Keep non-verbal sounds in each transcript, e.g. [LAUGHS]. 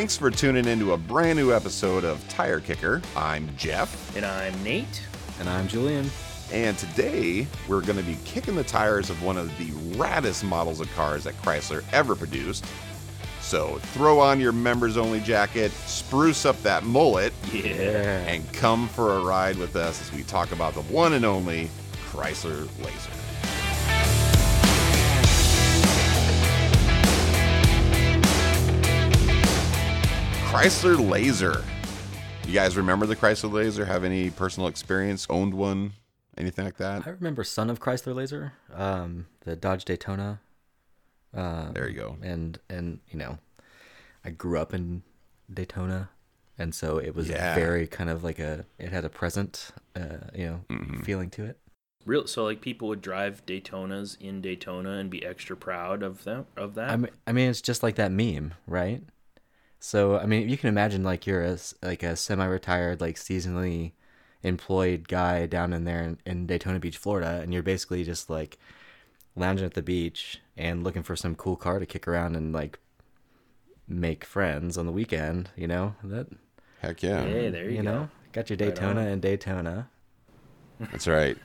Thanks for tuning into a brand new episode of Tire Kicker. I'm Jeff. And I'm Nate. And I'm Julian. And today we're going to be kicking the tires of one of the raddest models of cars that Chrysler ever produced. So throw on your members only jacket, spruce up that mullet, Yeah. and come for a ride with us as we talk about the one and only Chrysler Laser. Chrysler Laser. You guys remember the Chrysler Laser? Have any personal experience? Owned one? Anything like that? I remember Son of Chrysler Laser, um, the Dodge Daytona. Uh, There you go. And and you know, I grew up in Daytona, and so it was Yeah. very kind of like a it had a present, uh, you know, Mm-hmm. feeling to it. Real so like people would drive Daytonas in Daytona and be extra proud of them of that. I mean, I mean, it's just like that meme, right? So I mean, you can imagine like you're a s- like a semi-retired, like seasonally employed guy down in there in, in Daytona Beach, Florida, and you're basically just like lounging at the beach and looking for some cool car to kick around and like make friends on the weekend. You know that Heck yeah. hey, there you, you, go. know got your Daytona on. and Daytona. That's right.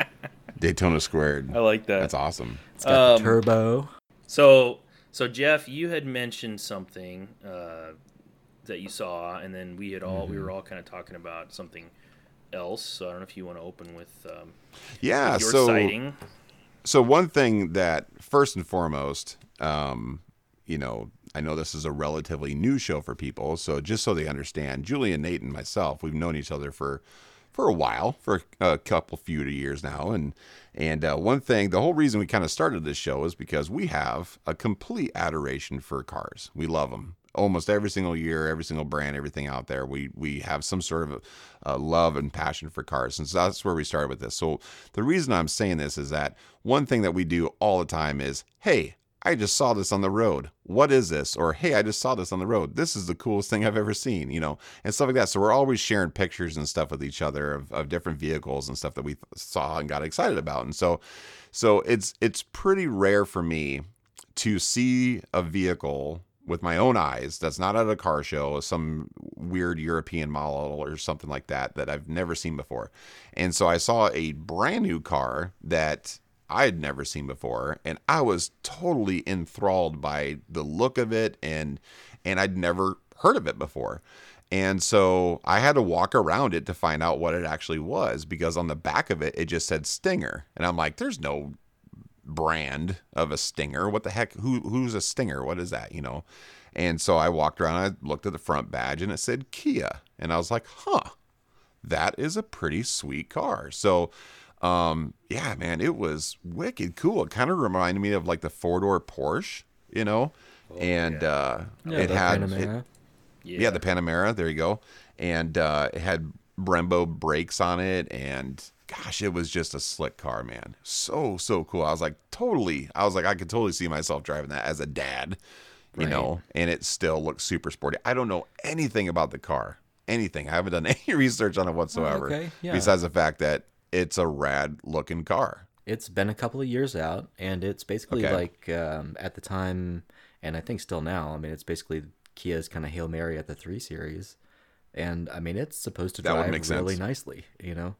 [LAUGHS] Daytona squared. I like that. That's awesome. It's got Um, the turbo. So so Jeff, you had mentioned something uh, that you saw, and then we had all we Mm-hmm. were all kind of talking about something else. So I don't know if you want to open with um, Yeah. your so sighting. so one thing that first and foremost, um, you know, I know this is a relatively new show for people, so just so they understand, Julie and Nate and myself, we've known each other for for a while, for a couple few years now, and and uh, one thing, the whole reason we kind of started this show is because we have a complete adoration for cars. We love them. Almost every single year, every single brand, everything out there, we we have some sort of uh, love and passion for cars, and so that's where we started with this. So the reason I'm saying this is that one thing that we do all the time is, hey, I just saw this on the road. What is this? Or hey, I just saw this on the road. This is the coolest thing I've ever seen, you know, and stuff like that. So we're always sharing pictures and stuff with each other of, of different vehicles and stuff that we saw and got excited about. And so so it's it's pretty rare for me to see a vehicle with my own eyes that's not at a car show, some weird European model or something like that that I've never seen before. And so I saw a brand new car that I had never seen before, and I was totally enthralled by the look of it, and and I'd never heard of it before. And so I had to walk around it to find out what it actually was because on the back of it it just said Stinger, and I'm like, there's no brand of a Stinger. What the heck? Who who's a Stinger? What is that? You know? And so I walked around, I looked at the front badge, and it said Kia, and I was like, huh, that is a pretty sweet car. So, um, yeah, man, it was wicked cool. It kind of reminded me of like the four door Porsche, you know, and uh, Yeah, it had it- yeah. the Panamera. There you go. And uh, it had Brembo brakes on it, and gosh, it was just a slick car, man. So so cool. I was like totally. I was like I could totally see myself driving that as a dad, you Right. know. And it still looks super sporty. I don't know anything about the car. Anything. I haven't done [LAUGHS] any research on it whatsoever. okay, yeah. Besides the fact that it's a rad looking car. It's been a couple of years out, and it's basically Okay. like um, at the time, and I think still now. I mean, it's basically Kia's kind of hail mary at the three series, and I mean, it's supposed to drive really sense. nicely. You know,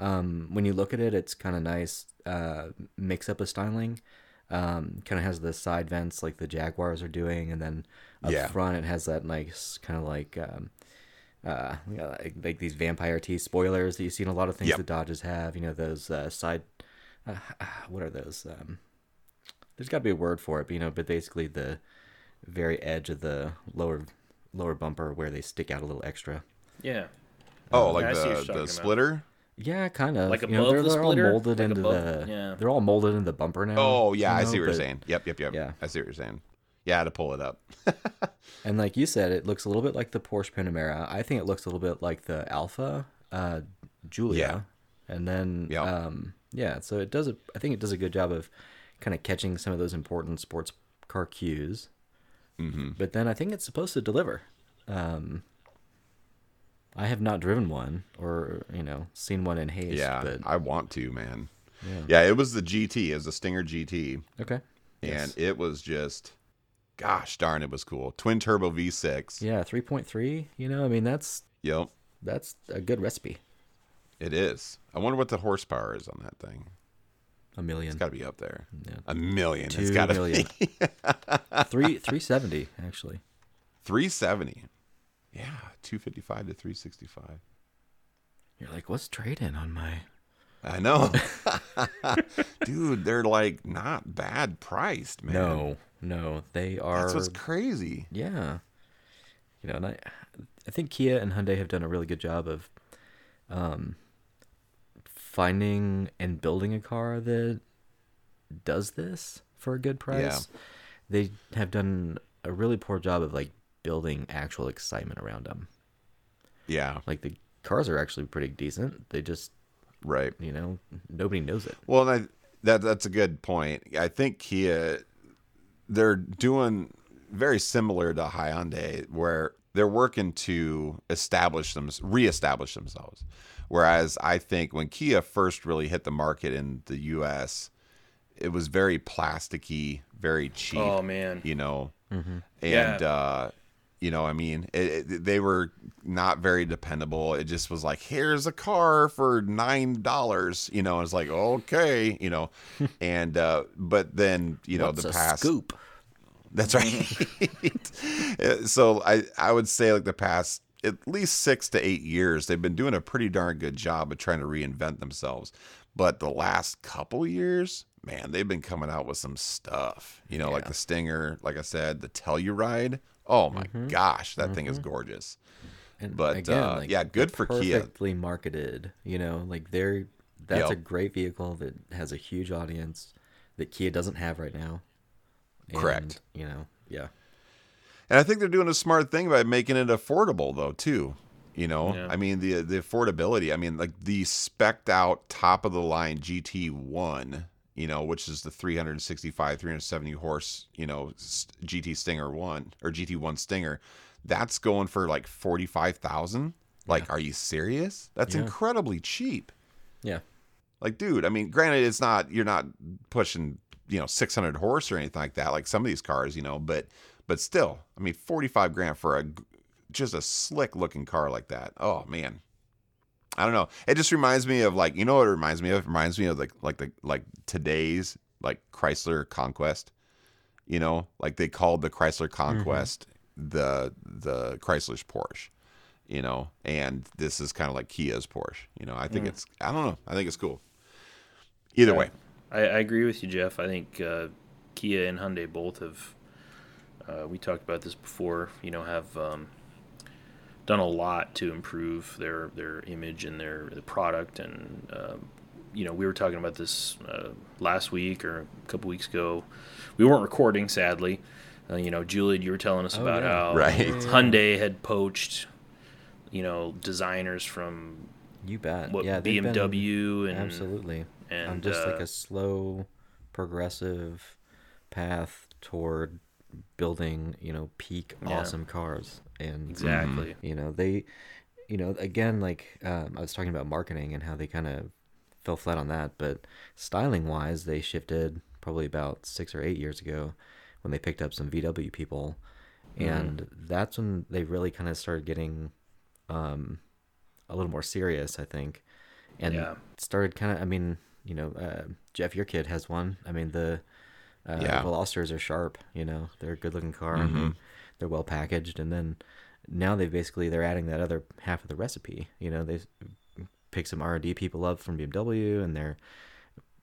um, when you look at it, it's kind of nice uh, mix up of styling. Um, kind of has the side vents like the Jaguars are doing, and then up Yeah. front it has that nice kind of like. Um, uh, you know, like, like these vampire teeth spoilers that you see in a lot of things Yep. the Dodges have. You know those uh, side uh, what are those? Um, there's got to be a word for it, but you know, but basically the very edge of the lower lower bumper where they stick out a little extra. Yeah. Oh, like I see the talking the about. splitter. Yeah, kind of. Like you know, above they're, the they're all molded Like into above- the. yeah. They're all molded into the bumper now. Oh yeah, I see know, what you're saying. Yep, yep, yep. Yeah. I see what you're saying. Yeah, to pull it up. [LAUGHS] And like you said, it looks a little bit like the Porsche Panamera. I think it looks a little bit like the Alfa uh, Giulia. And then, Yep. um, yeah, so it does. A, I think it does a good job of kind of catching some of those important sports car cues. Mm-hmm. But then I think it's supposed to deliver. Um, I have not driven one or you know seen one in haste. Yeah, but I want to, man. Yeah. Yeah, it was the GT, it was the Stinger GT, okay. and Yes. it was just, gosh darn, it was cool. Twin turbo V6. Yeah, three point three. You know, I mean that's Yep, that's a good recipe. it is. I wonder what the horsepower is on that thing. A million. It's got to be up there. Yeah. A million. Two it's got to million. be [LAUGHS] Three three seventy actually. 370. Yeah, 255 to 365. You're like, what's trade in on my? I know. [LAUGHS] Dude, they're like not bad priced, man. No, no, they are. That's what's crazy. Yeah. You know, and I, I think Kia and Hyundai have done a really good job of, um, finding and building a car that does this for a good price. Yeah. They have done a really poor job of like building actual excitement around them. Yeah, Like the cars are actually pretty decent. They just, right. you know, nobody knows it. Well, and I, that that's a good point. I think Kia, they're doing very similar to Hyundai, where they're working to establish them, reestablish themselves. Whereas I think when Kia first really hit the market in the U.S., it was very plasticky, very cheap. Oh man, you know, and Yeah. uh, you know, I mean, it, it, they were not very dependable. It just was like, here's a car for nine dollars, you know. It's like, okay, you know, [LAUGHS] and uh, but then you know What's the past scoop? that's right. [LAUGHS] Uh, so I I would say like the past at least six to eight years, they've been doing a pretty darn good job of trying to reinvent themselves. But the last couple years, man, they've been coming out with some stuff. You know, like the Stinger, like I said, the Telluride. Oh my gosh, that thing is gorgeous. And But, uh, yeah, good for Kia. Perfectly marketed, you know, like they're that's a great vehicle that has a huge audience that Kia doesn't have right now. Correct. You know, yeah, And I think they're doing a smart thing by making it affordable though too. You know, Yeah. I mean the the affordability. I mean like the specked out top of the line GT1, you know, which is the 365 370 horse, you know, GT Stinger 1 or GT1 Stinger. That's going for like 45,000. Like are you serious? That's Yeah. incredibly cheap. yeah, Like, dude, I mean, granted, it's not you're not pushing you know 600 horse or anything like that, like some of these cars, you know, but but still, I mean, 45 grand for a, just a slick looking car like that. Oh man, I don't know. It just reminds me of like you know what it reminds me of? It reminds me of like like the like today's like Chrysler Conquest. You know, like they called the Chrysler Conquest the the Chrysler's Porsche. You know, and this is kind of like Kia's Porsche. You know, I think it's I don't know. I think it's cool. Either way, I, I agree with you, Jeff. I think uh, Kia and Hyundai both have. Uh, we talked about this before. You know, have um, done a lot to improve their their image and their the product. And um, you know, we were talking about this uh, last week or a couple weeks ago. We weren't recording, sadly. Uh, you know, Juliet, you were telling us Oh, about yeah. how Right. Hyundai had poached, you know, designers from you bet. what yeah, they've been- BMW and absolutely. and on just like uh, a slow, progressive path toward building, you know, peak Yeah. awesome cars. And exactly. you know they you know again like um, i was talking about marketing and how they kind of fell flat on that but styling wise they shifted probably about six or eight years ago when they picked up some vw people and that's when they really kind of started getting um, a little more serious i think and Yeah. started kind of i mean you know uh, jeff your kid has one i mean the uh, Yeah. Velosters are sharp you know they're a good looking car and they're well packaged and then now they basically they're adding that other half of the recipe you know they pick some r&d people up from bmw and they're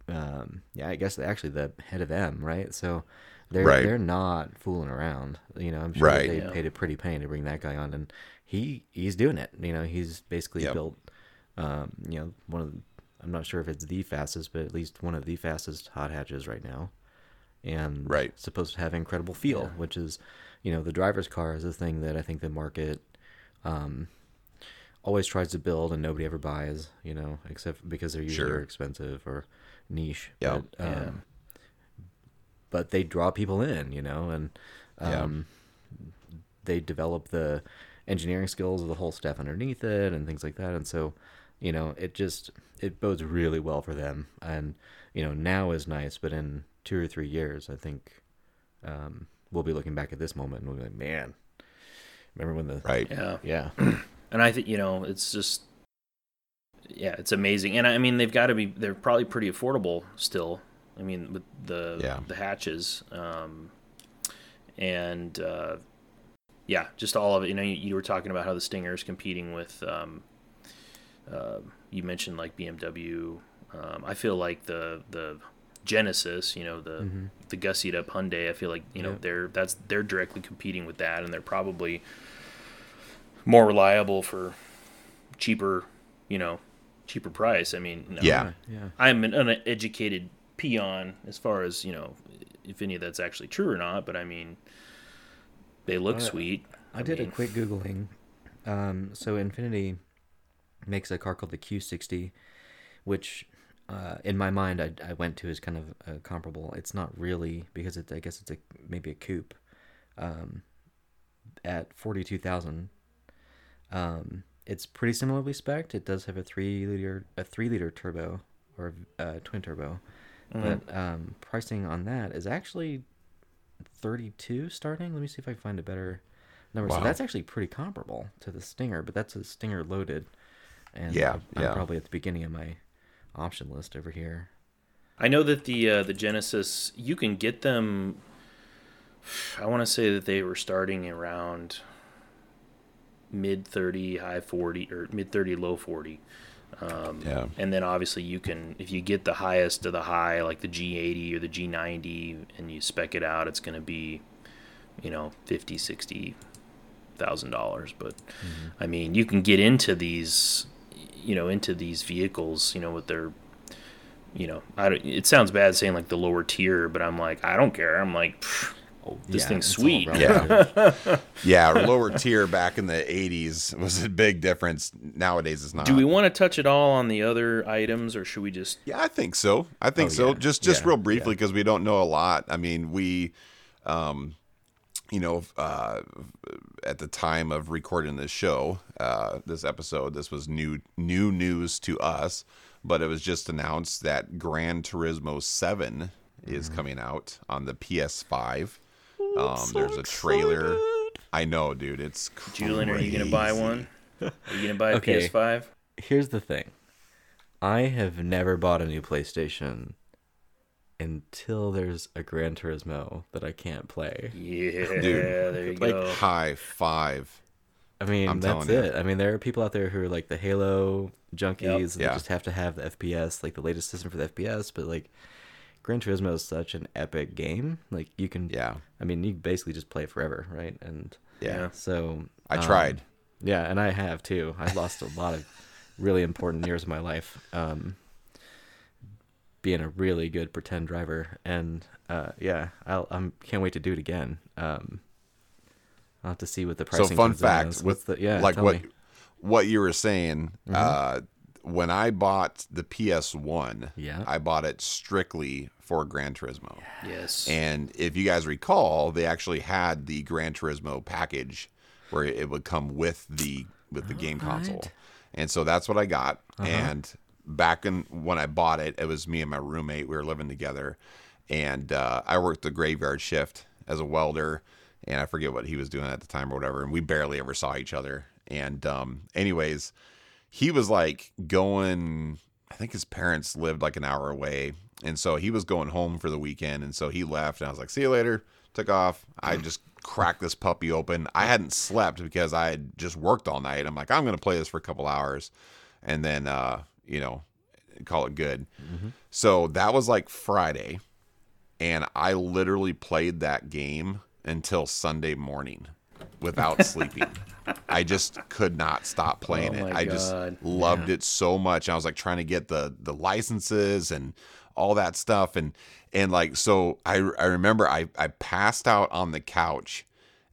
um, yeah i guess actually the head of m right so they're Right. they're not fooling around you know i'm sure Right. they Yeah. paid a pretty penny to bring that guy on and he he's doing it you know he's basically Yep. built um, you know one of the, i'm not sure if it's the fastest but at least one of the fastest hot hatches right now and Right. supposed to have incredible feel, which is, you know, the driver's car is a thing that I think the market um, always tries to build and nobody ever buys, you know, except because they're usually Sure. expensive or niche. Yeah. But, um, Yeah. but they draw people in, you know, and Yeah. um, they develop the engineering skills of the whole staff underneath it and things like that. And so, you know, it just it bodes really well for them. And you know, now is nice, but in two or three years, I think, um, we'll be looking back at this moment and we'll be like, man, remember when the Right. Yeah. yeah [CLEARS THROAT] and I think you know it's just yeah, it's amazing. And I mean they've got to be they're probably pretty affordable still. I mean with the Yeah. the hatches um and uh yeah, just all of it. You know, you, you were talking about how the Stinger is competing with um uh, you mentioned like BMW. Um, I feel like the the Genesis, you know, the Mm-hmm. the gussied up Hyundai. I feel like you know Yep. they're that's they're directly competing with that, and they're probably more reliable for cheaper, you know, cheaper price. I mean, no, Yeah. yeah I'm an uneducated peon as far as you know if any of that's actually true or not. But I mean, they look Uh, sweet. I did mean, a quick googling. Um, so Infiniti makes a car called the Q60, which uh, in my mind I, I went to is kind of uh, comparable. It's not really because it's I guess it's a maybe a coupe. Um, at forty two thousand. Um, it's pretty similarly spec'd. It does have a three liter a three liter turbo or uh, twin turbo, Mhm. but um, pricing on that is actually thirty two starting. Let me see if I can find a better number. So that's actually pretty comparable to the Stinger, but that's a Stinger loaded. And Yeah, I'm- I'm yeah. probably at the beginning of my option list over here. I know that the uh, the Genesis you can get them. I want to say that they were starting around mid thirty, high forty, or mid thirty, low forty. Um, Yeah. And then obviously you can, if you get the highest of the high, like the G80 or the G90, and you spec it out, it's going to be, you know, fifty, sixty thousand dollars. But I mean, you can get into these, you know, into these vehicles, you know, with their you know, I don't, it sounds bad saying like the lower tier, but I'm like, I don't care. I'm like, oh, this Yeah, thing's sweet. yeah [LAUGHS] Yeah. Lower tier back in the 80s was a big difference. Nowadays, it's not. Do we want to touch at all on the other items, or should we just? Yeah, I think so. I think Oh, so. yeah. Just just Yeah, real briefly yeah. because we don't know a lot. I mean, we, um, you know, uh, at the time of recording this show, uh, this episode, this was new new news to us, but it was just announced that Gran Turismo Seven Mm-hmm. is coming out on the PS5. Um, there's a trailer. I know, dude. It's Julian, are you going to buy one? Are you going to buy a [LAUGHS] Okay. PS5? Here's the thing. I have never bought a new PlayStation until there's a Gran Turismo that I can't play. Yeah, Dude, there you Like go. high five. I mean, I'm that's telling you. it. I mean, there are people out there who are like the Halo junkies and Yeah. they just have to have the FPS, like the latest system for the FPS. But like, Gran Turismo is such an epic game. Like, you can, Yeah. I mean, you basically just play it forever, right? And Yeah. so I um, tried. Yeah, and I have too. I've lost a lot of really important years of my life um, being a really good pretend driver, and uh, yeah, I'll I'm can't wait to do it again. Um, I'll have to see what the So pricing. fun fact as. with the yeah, like what me. Mm-hmm. what you were saying uh when I bought the PS1 Yeah. I bought it strictly for Gran Turismo yes. and if you guys recall they actually had the Gran Turismo package where it would come with the with the game console Alright. and so that's what I got Uh-huh. and back in when I bought it it was me and my roommate we were living together. And uh, I worked the graveyard shift as a welder and I forget what he was doing at the time or whatever and we barely ever saw each other. And um anyways he was like going I think his parents lived like an hour away. And so he was going home for the weekend and so he left and I was like see you later. Took off. I just cracked this puppy open. I hadn't slept because I had just worked all night. I'm like I'm going to play this for a couple hours. And then uh you know call it good mm-hmm. so that was like Friday and I literally played that game until Sunday morning without [LAUGHS] sleeping. I just could not stop playing Oh it. I just loved it so much. I was like trying to get the the licenses and all that stuff and and like so I I remember I I passed out on the couch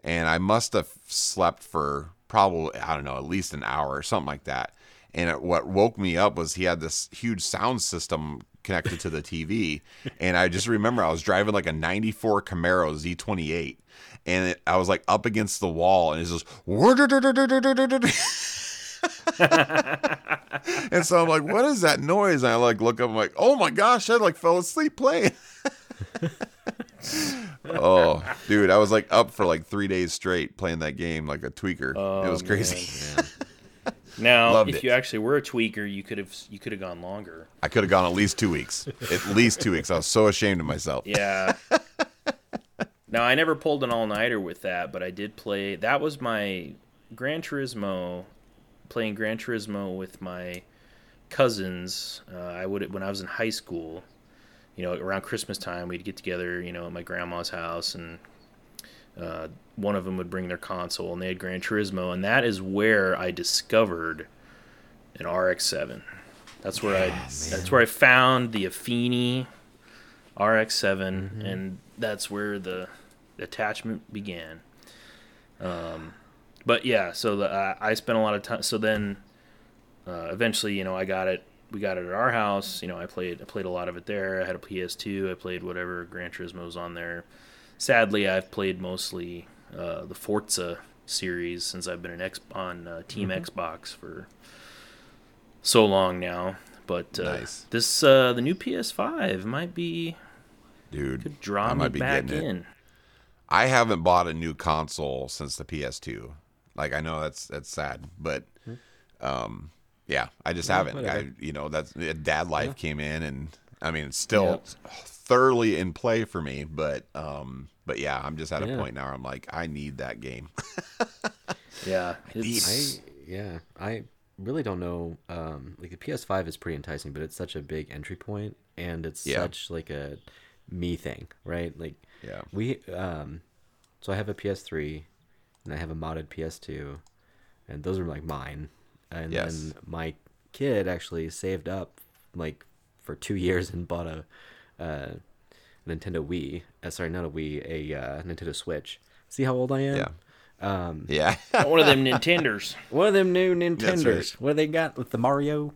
and I must have slept for probably I don't know at least an hour or something like that. And it, what woke me up was he had this huge sound system connected to the TV, [LAUGHS] and I just remember I was driving like a '94 Camaro Z28, and it, I was like up against the wall, and it's just. [LAUGHS] and so I'm like, "What is that noise?" And I like look up, I'm like, "Oh my gosh!" I like fell asleep playing. [LAUGHS] oh, dude, I was like up for like three days straight playing that game like a tweaker. it Oh, was crazy. Now, Loved if it. you actually were a tweaker, you could have you could have gone longer. I could have gone at least two weeks. At least two weeks. I was so ashamed of myself. Yeah. now I never pulled an all nighter with that, but I did play. That was my Gran Turismo. Playing Gran Turismo with my cousins. Uh, I would when I was in high school. You know, around Christmas time, we'd get together. You know, at my grandma's house, and uh, one of them would bring their console, and they had Gran Turismo, and that is where I discovered an RX-7. That's where I. That's where I found the Efini RX-7, and that's where the attachment began. Um, but yeah, so the, uh, I spent a lot of time. So then, uh, eventually, you know, I got it. We got it at our house. You know, I played. I played a lot of it there. I had a PS2. I played whatever Gran Turismo was on there. Sadly, I've played mostly uh, the Forza series since I've been an X on uh, Team Xbox for so long now. But uh, Nice. this uh, the new PS5 might be Dude, could draw I me might be back getting it. in. I haven't bought a new console since the PS2. Like I know that's that's sad, but um yeah, I just haven't. I, you know, that's dad life came in and I mean, it's still Yep. Thoroughly in play for me, but um but yeah, I'm just at a Yeah. point now where I'm like I need that game. [LAUGHS] Yeah, I yeah, I really don't know. Um, like the PS5 is pretty enticing, but it's such a big entry point, and it's Yeah. such like a me thing, right? Like Yeah. we, um, so I have a PS3, and I have a modded PS2, and those are like mine. And Yes. then my kid actually saved up like for two [LAUGHS] years and bought a, uh, Nintendo Wii. Uh, sorry, not a Wii, a uh, Nintendo Switch. See how old I am? Yeah. Um, Yeah. [LAUGHS] one of them Nintenders. one of them new Nintenders. right. What do they got with the Mario?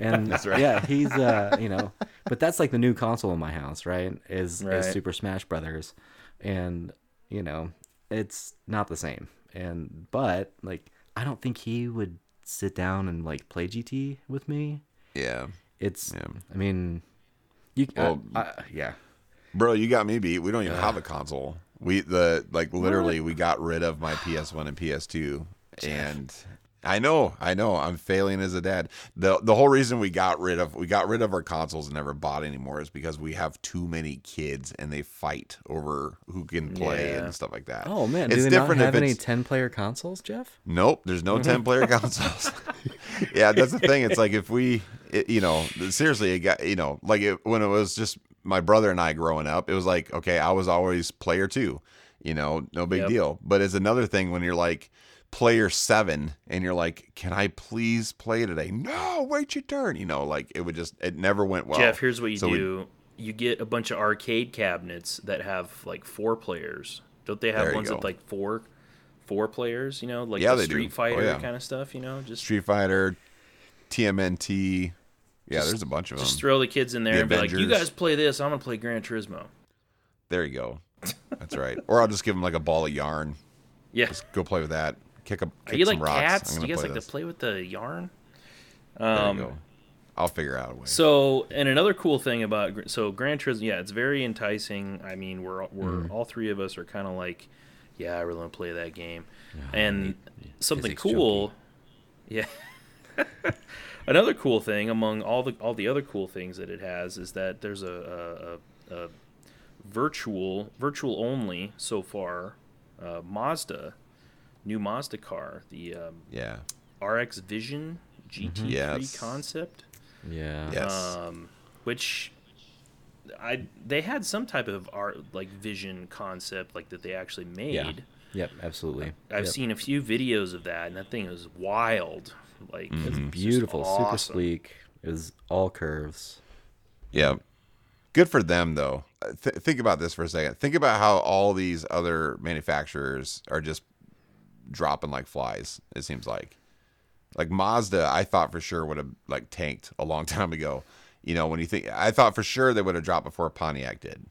And right. yeah, he's uh, [LAUGHS] you know, but that's like the new console in my house, right? Is Right. is Super Smash Brothers, and you know, it's not the same. And but like, I don't think he would sit down and like play GT with me. yeah. It's, Yeah. I mean, you, Well, uh, uh, yeah, Bro, you got me beat. We don't even have a console. We the like literally we got rid of my PS1 and PS2 and I know, I know, I'm failing as a dad. The the whole reason we got rid of we got rid of our consoles and never bought anymore is because we have too many kids and they fight over who can play Yeah. and stuff like that. Oh man, it's do they not have any ten-player consoles, Jeff? Nope, there's no [LAUGHS] 10 player consoles. [LAUGHS] yeah, that's the thing. It's like if we, it, you know, seriously, it got, you know, like it, when it was just my brother and I growing up, it was like, okay, I was always player two, you know, no big Yep. deal. But it's another thing when you're like player seven and you're like, can I please play today? No, wait your turn. You know, like it would just, it never went well. Jeff, here's what you So we- do: you get a bunch of arcade cabinets that have like four players. Don't they have ones with like four, four players? You know, like Yeah, the they do. Street Oh, Fighter yeah. kind of stuff. You know, just Street Fighter, TMNT. Yeah, there's a bunch of them. just throw the kids in there The and be like, "You guys play this. I'm gonna play Gran Turismo." there you go. That's right. Or I'll just give them like a ball of yarn. [LAUGHS] Yeah. Just go play with that. Kick a Are kick you some like rocks. cats? Do you guys like this. to play with the yarn? Um. I'll figure out a way. So, and another cool thing about so Gran Turismo, yeah, it's very enticing. I mean, we're we're Mm-hmm. all three of us are kind of like, yeah, I really want to play that game. and something physics cool, yeah. [LAUGHS] another cool thing among all the all the other cool things that it has is that there's a a, a, a virtual virtual only so far uh, Mazda new Mazda car the um, yeah. RX Vision GT3 Mm-hmm. Yes. concept Yeah. Yes. um, which I they had some type of art like vision concept like that they actually made. Yeah. Yep. Absolutely. I've Yep. seen a few videos of that, and that thing is wild. Like Mm-hmm. it's just beautiful, super sleek. It was all curves. yeah. Good for them though. Th- think about this for a second. Think about how all these other manufacturers are just dropping like flies. It seems like, like Mazda, I thought for sure would have like tanked a long [LAUGHS] time ago. You know, when you think, I thought for sure they would have dropped before Pontiac did.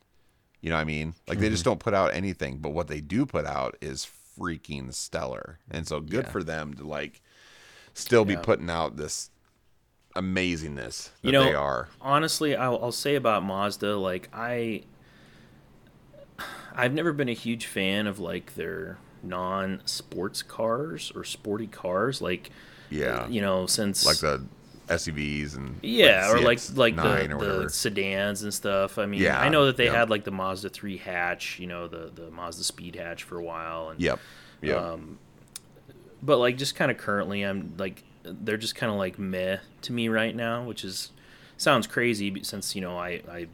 You know what I mean? Like they just Mm-hmm. don't put out anything, but what they do put out is freaking stellar. And so good Yeah. for them to like still be putting out this amazingness that You know, they are. honestly, I'll, I'll say about Mazda, like I, [SIGHS] I've never been a huge fan of like their non-sports cars or sporty cars, like Yeah. you know, since like the SUVs and yeah, or like like the, the sedans and stuff. I mean, Yeah, I know that they yeah. had like the Mazda three hatch, you know, the the Mazda Speed hatch for a while, and Yep. Yep. um, but like just kind of currently, I'm like they're just kind of like meh to me right now, which is sounds crazy since you know I I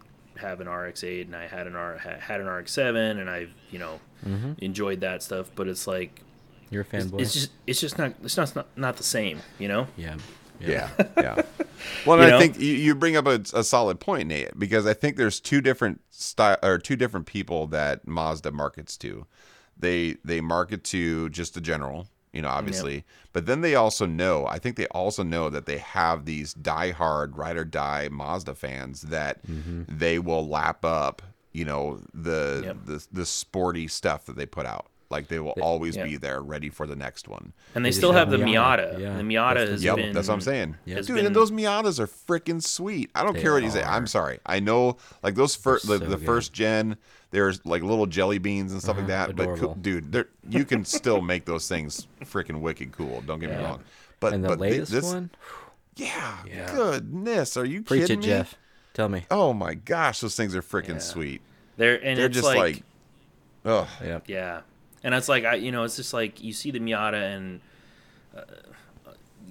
have an RX-8 and I had an R had an RX-7 and I've you know mm-hmm. enjoyed that stuff, but it's like You're a fanboy. it's just it's just not it's not not, not the same, you know. yeah. Yeah, yeah. [LAUGHS] Well, You and I know? think you, you bring up a, a solid point, Nate, because I think there's two different style or two different people that Mazda markets to. They they market to just the general, you know, obviously, but then they also know. I think they also know that they have these diehard ride or die Mazda fans that mm-hmm. they will lap up, you know, the Yep. the the sporty stuff that they put out. Like they will always yeah. be there, ready for the next one. And they just still have have the Miata. Miata. Yeah, The Miata that's the has Yep, been that's what I'm saying. Yeah. Dude, been- and those Miatas are freaking sweet. I don't care what you say. I'm sorry. I know, like those first, the, so the first gen, there's like little jelly beans and stuff like Uh-huh, that. But adorable. cool, dude, they're, you can still make those things freaking wicked cool. Don't get me wrong. But And the but latest this, one, yeah, Yeah. goodness, are you preach kidding it, me? Jeff. Tell me. Oh my gosh, those things are freaking Yeah. sweet. They're and They're it's just like, like, oh Yeah. yeah, and it's like I you know it's just like you see the Miata and uh,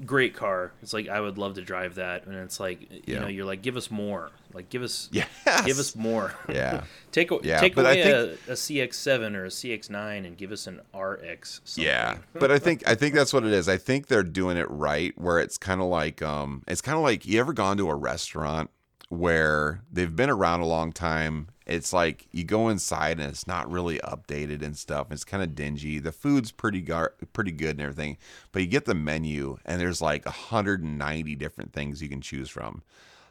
great car. It's like I would love to drive that, and it's like you Yeah. know you're like give us more, like give us yes, give us more. [LAUGHS] [LAUGHS] yeah. take Yeah, take away think- a, a CX7 or a CX9 and give us an RX. Something. Yeah, [LAUGHS] but I think I think that's what it is. I think they're doing it right, where it's kind of like um, it's kind of like you ever gone to a restaurant where they've been around a long time. It's like you go inside and it's not really updated and stuff. It's kind of dingy. The food's pretty gar- pretty good and everything, but you get the menu and there's like 190 different things you can choose from.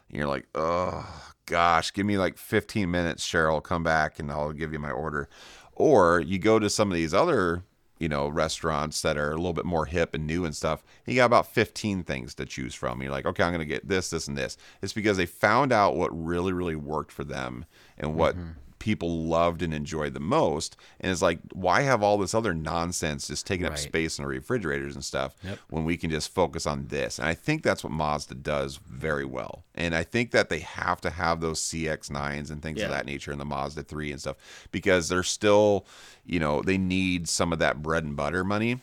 And you're like, oh gosh, give me like 15 minutes, Cheryl. Come back and I'll give you my order. Or you go to some of these other, you know, restaurants that are a little bit more hip and new and stuff. You got about 15 things to choose from. You're like, okay, I'm going to get this, this, and this. It's because they found out what really, really worked for them and what mm-hmm. People loved and enjoyed the most. And it's like, why have all this other nonsense just taking up space in the refrigerators and stuff Yep. when we can just focus on this? And I think that's what Mazda does very well. And I think that they have to have those CX9s and things Yeah. of that nature in the Mazda 3 and stuff because they're still, you know, they need some of that bread and butter money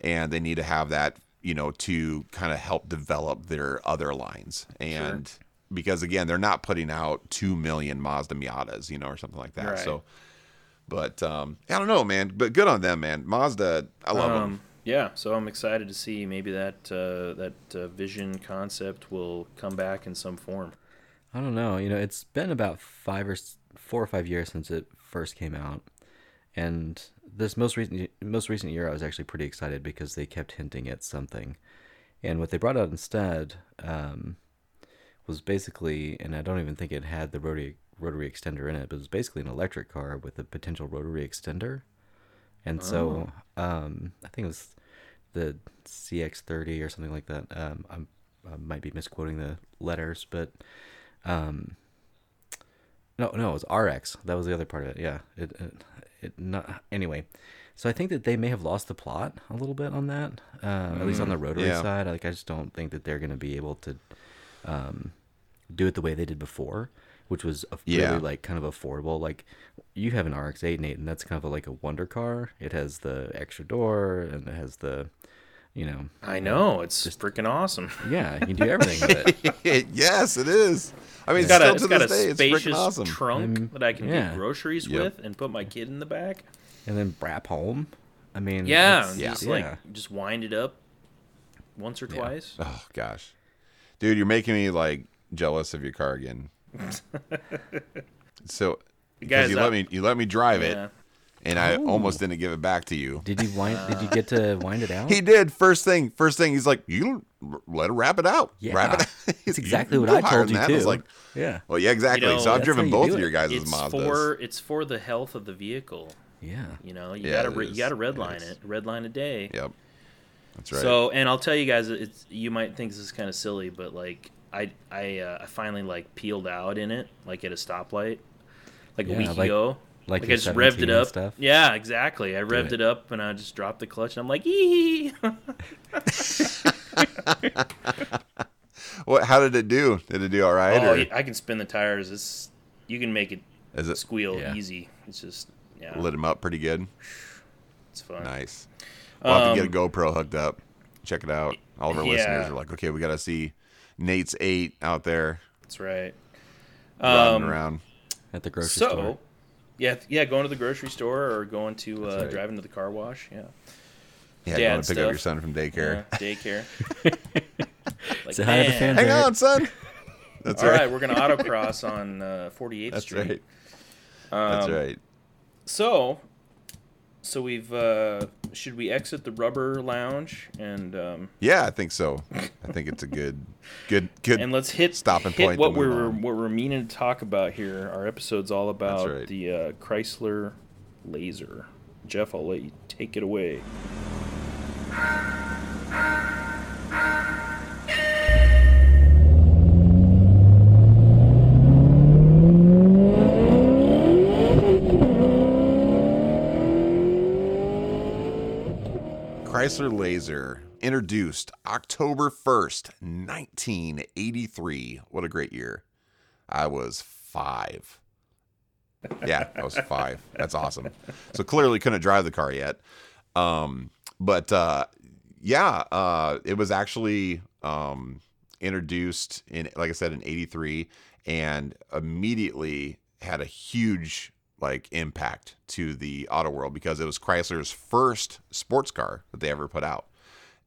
and they need to have that, you know, to kind of help develop their other lines. And because again, they're not putting out 2 million Mazda Miatas, you know, or something like that. Right. So, but um, I don't know, man. But good on them, man. Mazda, I love them. Um, yeah, so I'm excited to see maybe that uh, that uh, vision concept will come back in some form. I don't know. You know, it's been about five or four or five years since it first came out, and this most recent most recent year, I was actually pretty excited because they kept hinting at something, and what they brought out instead um, was basically, and I don't even think it had the rotary rotary extender in it, but it was basically an electric car with a potential rotary extender, and so um, I think it was the CX30 or something like that. Um, I'm, I might be misquoting the letters, but um, no, no, it was RX. That was the other part of it. Yeah, it, it, it not anyway. So I think that they may have lost the plot a little bit on that, uh, at least on the rotary yeah. side. Like I just don't think that they're going to be able to um, do it the way they did before, which was a Yeah. really like kind of affordable. Like you have an RX-8, Nate, and that's kind of a, like a wonder car. It has the extra door and it has the, you know, I know it's just, freaking awesome. yeah, you can do everything with it. [LAUGHS] yes, it is. I mean, It's got a, to it's got a day, it's spacious awesome. trunk Um, that I can yeah. get groceries Yep. with and put my kid in the back. And then Brap home. I mean, Yeah, Yeah. just yeah. like just wind it up once or Yeah. twice. Oh gosh, dude, you're making me like jealous of your car again. [LAUGHS] so because guys you up- let me you let me drive Yeah. it, and I almost didn't give it back to you. Did you wind? did you get to [LAUGHS] wind it out? He did first thing. First thing, he's like, "You let it wrap it out. yeah, Wrap it." out." That's [LAUGHS] exactly You what I higher told than you that. too. I was like, yeah, "Well, yeah, exactly." know, so I've driven how you both of it. your guys' It's Mazdas. for it's for the health of the vehicle. yeah. You know, you Yeah, gotta it re- you gotta It redline is. it, red line a day. Yep, that's right. So, and I'll tell you guys, it's you might think this is kind of silly, but like I I uh, I finally like peeled out in it, like at a stoplight, like a week like- ago. Like, Like I just revved 17 it up. Stuff. Yeah, exactly. I revved it. it. up and I just dropped the clutch and I'm like, ee. [LAUGHS] What? How did it do? Did it do all right? oh, or I can spin the tires. It's you can make it is it squeal Yeah. easy. It's just yeah, lit him up pretty good? it's fun. Nice. We'll have to get a Um, GoPro hooked up. Check it out. All of our yeah. listeners are like, okay, we got to see Nate's eight out there That's right. running Um, around. At the grocery so, store. yeah, yeah, going to the grocery store or going to uh, right. driving to the car wash. Yeah, Yeah, dad going to pick up your son from daycare. Yeah, daycare. [LAUGHS] like, Say hi to the fans." Hang Right. on, son. [LAUGHS] That's All right. right, we're gonna autocross on uh, 48th That's Street. right. Um, That's right. So, so we've uh, should we exit the rubber lounge and um, Yeah, I think so. I think it's a good, good, good. and let's hit Stopping hit point what we're on. what we're meaning to talk about here. Our episode's all about right. the uh, Chrysler Laser. Jeff, I'll let you take it away. Chrysler Laser introduced October 1st, 1983. What a great year. I was five. Yeah, I was five. That's awesome. So clearly couldn't drive the car yet. Um, but uh, yeah, uh, it was actually um, introduced in, like I said, in 83 and immediately had a huge like impact to the auto world because it was Chrysler's first sports car that they ever put out.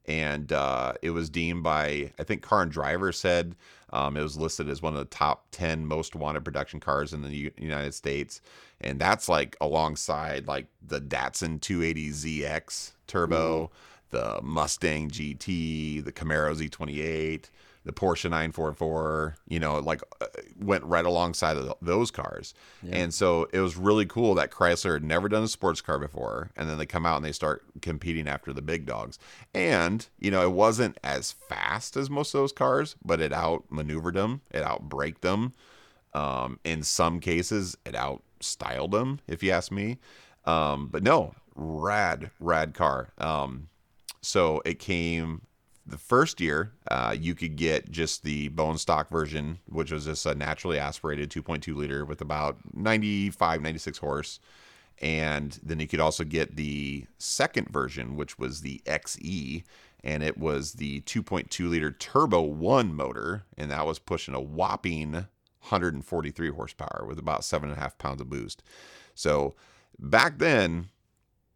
And uh, it was deemed by, I think Car and Driver said um, it was listed as one of the top 10 most wanted production cars in the U- United States. And that's like alongside like the Datsun 280ZX Turbo, the Mustang GT, the Camaro Z28, the Porsche 944, you know, like uh, went right alongside of those cars. And so it was really cool that Chrysler had never done a sports car before. And then they come out and they start competing after the big dogs. And, you know, it wasn't as fast as most of those cars, but it outmaneuvered them, it outbraked them. Um, in some cases, it out styled them, if you ask me. Um, but no, rad, rad car. Um, so it came the first year, uh, you could get just the bone stock version, which was just a naturally aspirated 2.2 liter with about 95, 96 horse. And then you could also get the second version, which was the XE, and it was the 2.2 liter turbo one motor, and that was pushing a whopping 143 horsepower with about seven and a half pounds of boost. So back then,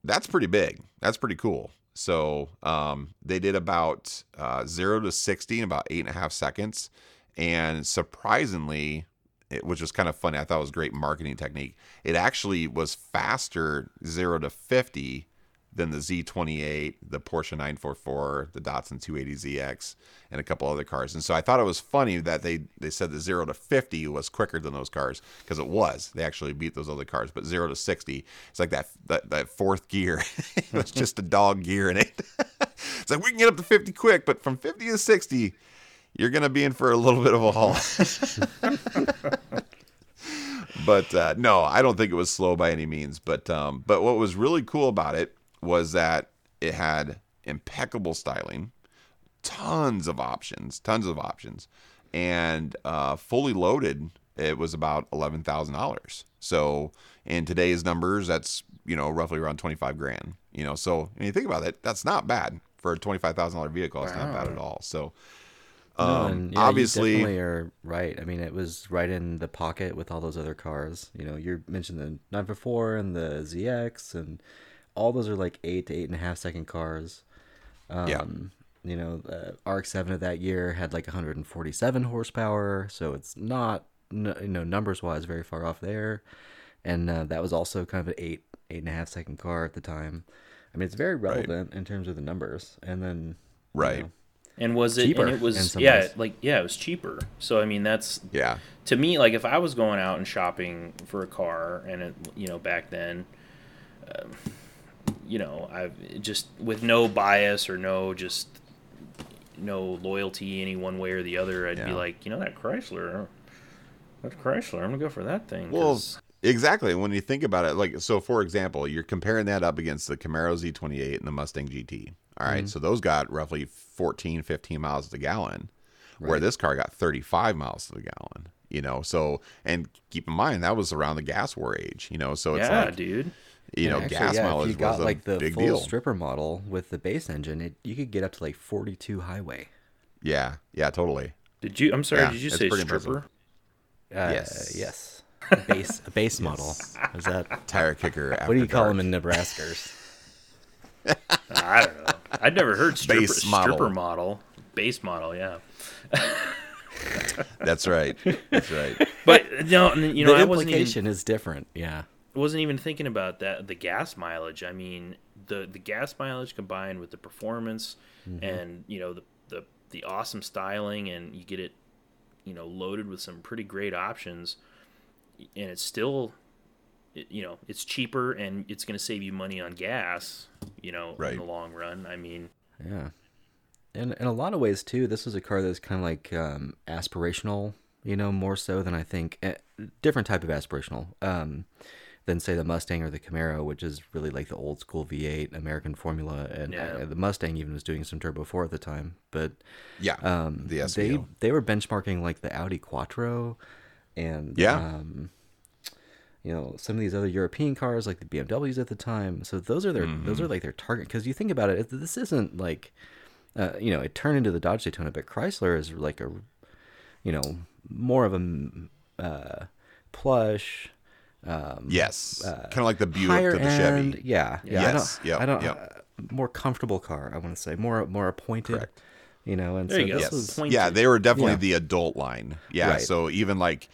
that's pretty big. That's pretty cool. So um, they did about uh, zero to 60 in about eight and a half seconds. And surprisingly, it, which was kind of funny, I thought it was great marketing technique. It actually was faster zero to 50 than the Z28, the Porsche 944, the Datsun 280ZX, and a couple other cars. And so I thought it was funny that they, they said the 0 to 50 was quicker than those cars because it was. They actually beat those other cars. But 0 to 60, it's like that that, that fourth gear. [LAUGHS] it was just a dog gear in it. [LAUGHS] it's like we can get up to 50 quick, but from 50 to 60, you're going to be in for a little bit of a haul. [LAUGHS] but uh, no, I don't think it was slow by any means. But um, but what was really cool about it was that it had impeccable styling, tons of options, tons of options, and uh, fully loaded. It was about eleven thousand dollars. So in today's numbers, that's you know roughly around twenty five grand. You know, so when you think about it, that's not bad for a twenty five thousand dollar vehicle. It's not bad at all. So. Um, and, yeah, obviously, you definitely are right. I mean, it was right in the pocket with all those other cars. You know, you mentioned the 944 and the ZX, and all those are like eight to eight and a half second cars. Um, Yeah. You know, the RX-7 of that year had like 147 horsepower, so it's not, you know, numbers wise, very far off there. And uh, that was also kind of an eight, eight and a half second car at the time. I mean, it's very relevant in terms of the numbers. And then, you Right. know, And was it? Cheaper and it was yeah, ways. like yeah, it was cheaper. So I mean, that's yeah, to me like if I was going out and shopping for a car, and it you know back then, um, you know I've just with no bias or no just no loyalty any one way or the other, I'd be like you know that Chrysler, that Chrysler, I'm gonna go for that thing. Well, Exactly. When you think about it, like so, for example, you're comparing that up against the Camaro Z28 and the Mustang GT. All right, mm-hmm. so those got roughly 14, 15 miles to the gallon, where this car got 35 miles to the gallon. You know, so and keep in mind that was around the gas war age. You know, so it's yeah, like dude. You know, actually, gas yeah, mileage if you got was a like the big full deal. stripper model with the base engine, it, you could get up to like 42 highway. Yeah, yeah, totally. Did you? I'm sorry. Yeah, did you say stripper? Uh, Yes. Yes. [LAUGHS] A base, a base model. Is that Tire kicker. After what do you call them in Nebraska's? [LAUGHS] I don't know. I'd never heard stripper, Base model. stripper model. Base model, yeah. That's right. That's right. [LAUGHS] But no, you know, the I wasn't even implication is different. Yeah. Wasn't even thinking about that the gas mileage. I mean, the the gas mileage combined with the performance and you know the the the awesome styling and you get it you know loaded with some pretty great options and it's still you know, it's cheaper and it's going to save you money on gas, you know, Right. in the long run. I mean, Yeah. And in a lot of ways too, this was a car that's kind of like um, aspirational, you know, more so than I think eh, different type of aspirational um, than say the Mustang or the Camaro, which is really like the old school V8 American formula, and Yeah. the Mustang even was doing some Turbo 4 at the time, but Yeah. um, the they SVO. they were benchmarking like the Audi Quattro, and Yeah. um, you know some of these other European cars like the BMWs at the time. So those are their those Mm-hmm. are like their target because you think about it, it- this isn't like uh, you know it turned into the Dodge Daytona, but Chrysler is like a you know more of a uh, plush. Um, yes. kind of like the Buick to the end, Chevy. yeah, yeah. Yes, I don't, yep, I don't, yep. uh, more comfortable car. I want to say more, more appointed. Correct. You know, and There so you go. this Yes. was Pointed. Yeah, they were definitely Yeah. the adult line. Yeah. Right. So even like,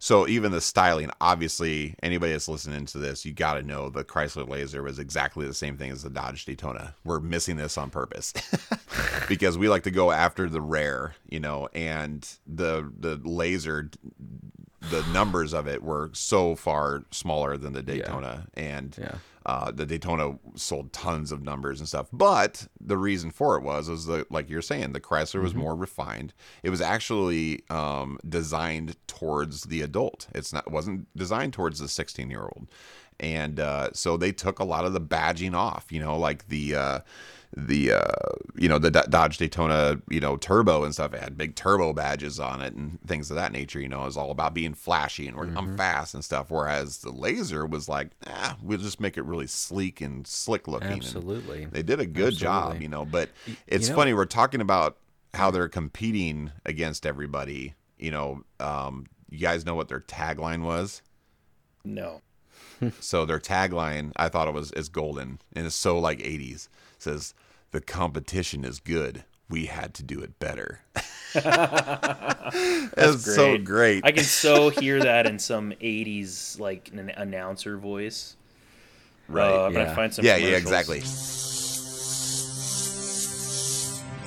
so even the styling, obviously, anybody that's listening to this, you got to know the Chrysler Laser was exactly the same thing as the Dodge Daytona. We're missing this on purpose [LAUGHS] because we like to go after the rare, you know, and the the Laser, the numbers of it were so far smaller than the Daytona, and Yeah. uh, the Daytona sold tons of numbers and stuff. But the reason for it was, was the like you're saying, the Chrysler was more refined. It was actually um, designed towards the adult. It's not it wasn't designed towards the 16 year old, and uh, so they took a lot of the badging off. You know, like the. Uh, the uh you know the Do- Dodge Daytona you know turbo and stuff it had big turbo badges on it and things of that nature you know it was all about being flashy and we're, I'm fast and stuff whereas the laser was like ah we'll just make it really sleek and slick looking and absolutely. they did a good job you know but it's know- funny we're talking about how they're competing against everybody you know um you guys know what their tagline was no. So their tagline, I thought it was is golden and it's so like 80s. It says the competition is good. We had to do it better. [LAUGHS] That's so great. I can so hear that in some '80s like an announcer voice. right. Uh, I'm gonna find some. yeah, yeah, exactly.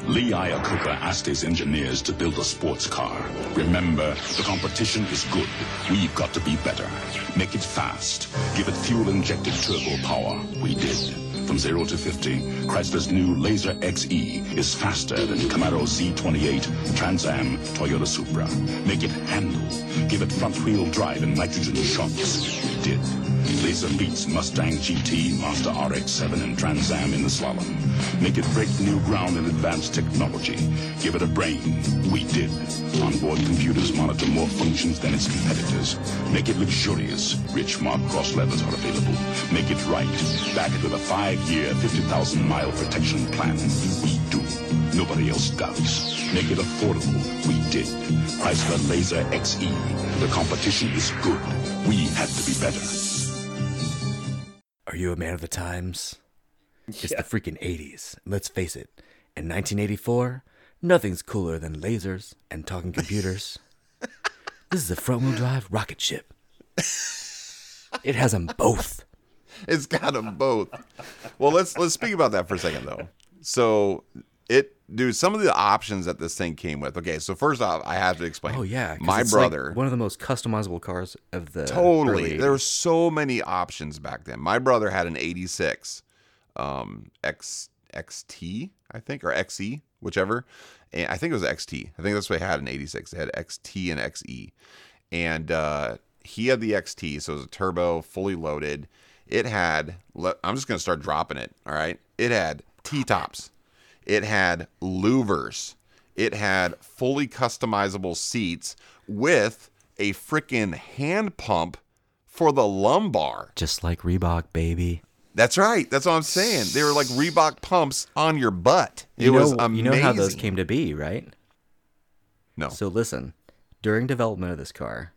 Lee Iacocca asked his engineers to build a sports car. Remember, the competition is good. We've got to be better. Make it fast. Give it fuel-injected turbo power. We did. From 0 to 50, Chrysler's new Laser XE is faster than Camaro Z28, Trans Am, Toyota Supra. Make it handle. Give it front-wheel drive and nitrogen shocks. We did. Laser beats Mustang GT, Mazda RX-7, and Trans Am in the slalom. Make it break new ground in advanced technology. Give it a brain. We did. Onboard computers monitor more functions than its competitors. Make it luxurious. Rich Mark Cross leathers are available. Make it right. Back it with a five-year, 50,000-mile protection plan. We do. Nobody else does. Make it affordable. We did. Chrysler Laser XE. The competition is good. We had to be better. Are you a man of the times? It's Yeah. the freaking 80s. Let's face it. In 1984, nothing's cooler than lasers and talking computers. [LAUGHS] this is a front wheel drive rocket ship. It has them both. It's got them both. Well, let's let's speak about that for a second though. So it dude, some of the options that this thing came with. Okay, so first off, I have to explain. Oh, yeah, My it's like brother one of the most customizable cars of the. Totally. There were so many options back then. My brother had an 86 um X XT, I think, or XE, whichever. And I think it was XT. I think that's what they had in 86. They had XT and XE. And uh he had the XT, so it was a turbo, fully loaded. It had. I'm just gonna start dropping it. All right. It had T tops. It had louvers. It had fully customizable seats with a freaking hand pump for the lumbar. Just like Reebok, baby. That's right. That's what I'm saying. They were like Reebok pumps on your butt. It You know, was amazing. you know how those came to be, right? No. So listen, during development of this car,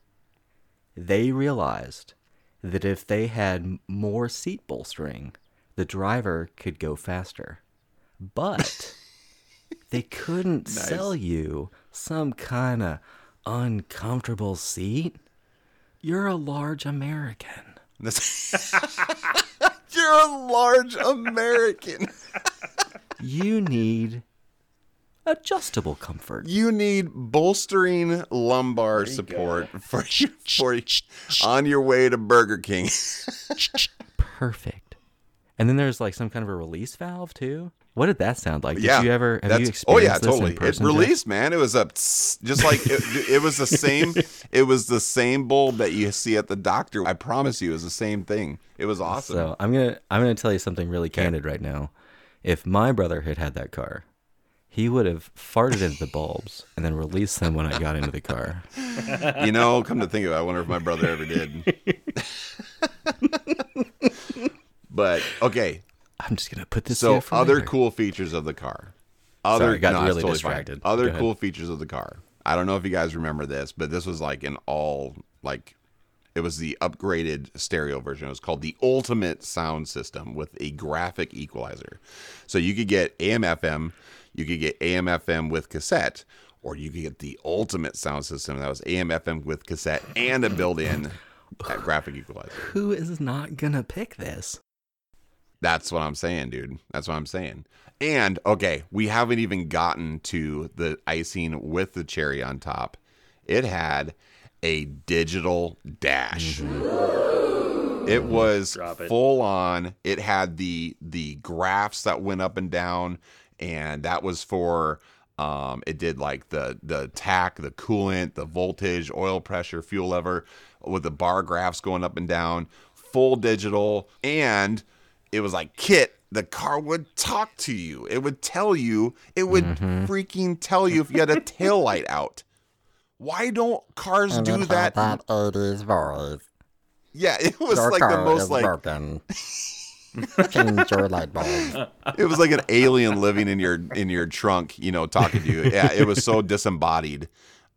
they realized that if they had more seat bolstering, the driver could go faster. But they [LAUGHS] couldn't sell you some kind of uncomfortable seat. You're a large American. [LAUGHS] You're a large American. [LAUGHS] You need adjustable comfort. You need bolstering lumbar support for you, for you on your way to Burger King. Perfect. And then there's like some kind of a release valve too. What did that sound like? Did yeah, you ever have you that's- oh, experienced Oh yeah, totally. it released, man. It was a tss, just like it, it was the same. [LAUGHS] It was the same bulb that you see at the doctor. I promise you, it was the same thing. It was awesome. So I'm gonna I'm gonna tell you something really candid right now. If my brother had had that car, he would have farted into the bulbs and then released them when I got into the car. you know, come to think of it, I wonder if my brother ever did. [LAUGHS] [LAUGHS] but okay, I'm just gonna put this. so here other later. cool features of the car. Other Sorry, got no, really totally fine. distracted. Other cool features of the car. I don't know if you guys remember this, but this was like an all like it was the upgraded stereo version. It was called the Ultimate Sound System with a graphic equalizer. So you could get AM FM, you could get AM FM with cassette, or you could get the ultimate sound system that was AM FM with cassette and a built-in [SIGHS] graphic equalizer. Who is not gonna pick this? That's what I'm saying, dude. That's what I'm saying. And okay, we haven't even gotten to the icing with the cherry on top. It had a digital dash. It was it. full on. It had the the graphs that went up and down, and that was for um it did like the the tach, the coolant, the voltage, oil pressure, fuel lever, with the bar graphs going up and down, full digital, and it was like kit the car would talk to you. It would tell you. It would freaking tell you if you had a tail light out. Why don't cars do that? That 80s voice. yeah it was Your like the most like broken. Change your light bulb. [LAUGHS] it was like an alien living in your in your trunk you know talking to you. Yeah it was so disembodied.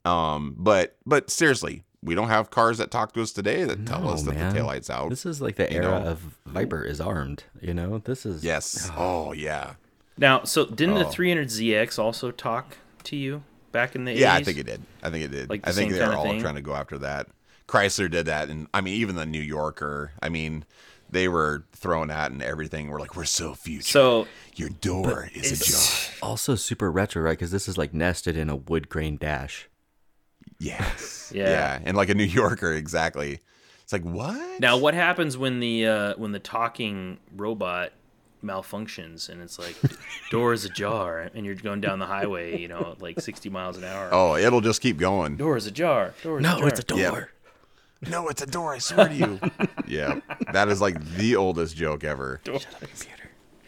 Um but but seriously we don't have cars that talk to us today that tell No, us that man. the taillight's out This is like the You era know? of Viper is armed. You know, this is yes [SIGHS] oh yeah Now, so didn't the Oh. 300ZX also talk to you back in the 80s? Yeah, I think it did. I think it did. Like the I think they're all thing? trying to go after that. Chrysler did that, and I mean, even the New Yorker. I mean, they were thrown at and everything. We're like, we're so future. So your door is ajar. also super retro, right? Because this is like nested in a wood grain dash. Yes. Yeah. Yeah, and like a New Yorker, exactly. It's like what? now, what happens when the uh, when the talking robot malfunctions and it's like [LAUGHS] door is ajar and you're going down the highway, you know, like 60 miles an hour. Oh, it'll just keep going. Door is ajar. Door is No, ajar. it's a door. Yeah. No, it's a door. I swear to you. [LAUGHS] yeah, that is like the oldest joke ever.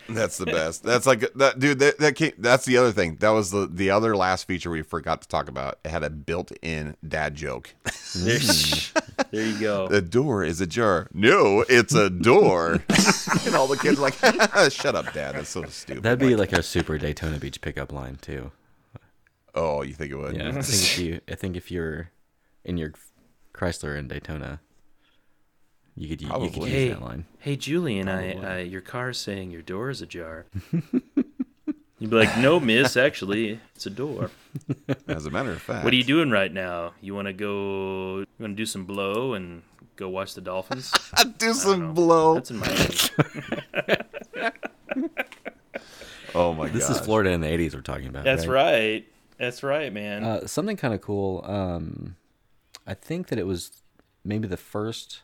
That's the best. That's like that, dude. That, that came, that's the other thing. That was the the other last feature we forgot to talk about. It had a built-in dad joke. There, there you go. [LAUGHS] The door is ajar. No, it's a door. [LAUGHS] and all the kids are like, [LAUGHS] "Shut up, dad. That's so stupid." That'd be like a super Daytona Beach pickup line too. oh, you think it would? Yeah, I think if you, I think if you're in your Chrysler in Daytona, you could you could Probably. use Hey, that line. hey, Julian, I, I your car's saying your door is ajar. [LAUGHS] You'd be like, no, miss, actually, it's a door. [LAUGHS] As a matter of fact, What are you doing right now? You want to go? You want to do some blow and go watch the dolphins? [LAUGHS] I do some blow. That's in my. oh my god. This god. is Florida in the '80s we're talking about. That's right. right. That's right, man. Uh, something kind of cool. Um, I think that it was maybe the first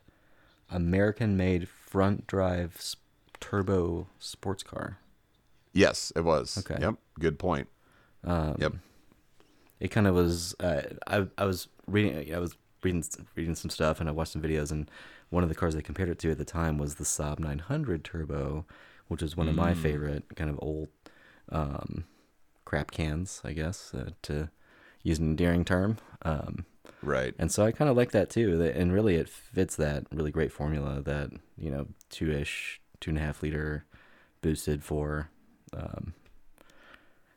American-made front-drive s- turbo sports car. Yes, it was. Okay. Yep. Good point. Um, Yep. It kind of was. Uh, I I was reading. I was reading reading some stuff and I watched some videos and one of the cars they compared it to at the time was the Saab 900 Turbo, which is one of my favorite kind of old um, crap cans, I guess, uh, to use an endearing term. Um, Right. and so I kind of like that too. And really, it fits that really great formula that you know, two ish, two and a half liter boosted for. Um,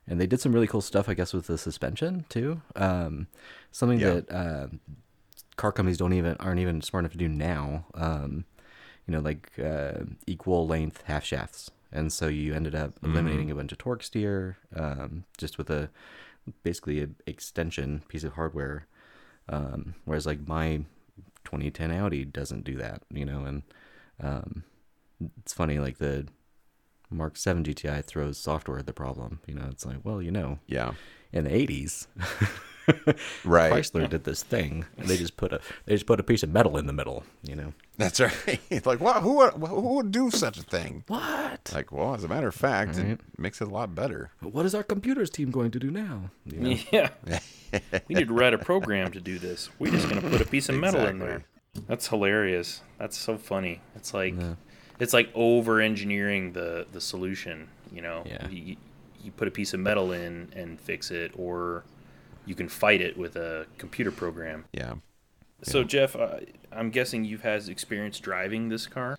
and they did some really cool stuff, I guess, with the suspension too. Um, something Yeah. that uh, car companies don't even aren't even smart enough to do now. Um, you know, like uh, equal length half shafts, and so you ended up eliminating a bunch of torque steer um, just with a basically a extension piece of hardware. Um, whereas like my 2010 Audi doesn't do that, you know, and um, it's funny like the Mark 7 GTI throws software at the problem. You know, it's like, well, you know, Yeah. in the 80s, [LAUGHS] Right. Chrysler did this thing. And they just put a they just put a piece of metal in the middle. You know, That's [LAUGHS] right. It's like, what? Who, would- who would do such a thing? what? Like, well, as a matter of fact, it makes it a lot better. What is our computers team going to do now? You know? [LAUGHS] Yeah. We need to write a program to do this. We're just gonna put a piece of metal in there. That's hilarious. That's so funny. It's like it's like over engineering the the solution. You know, Yeah. you, you put a piece of metal in and fix it, or you can fight it with a computer program. Yeah. So Jeff, uh, I'm guessing you've had experience driving this car.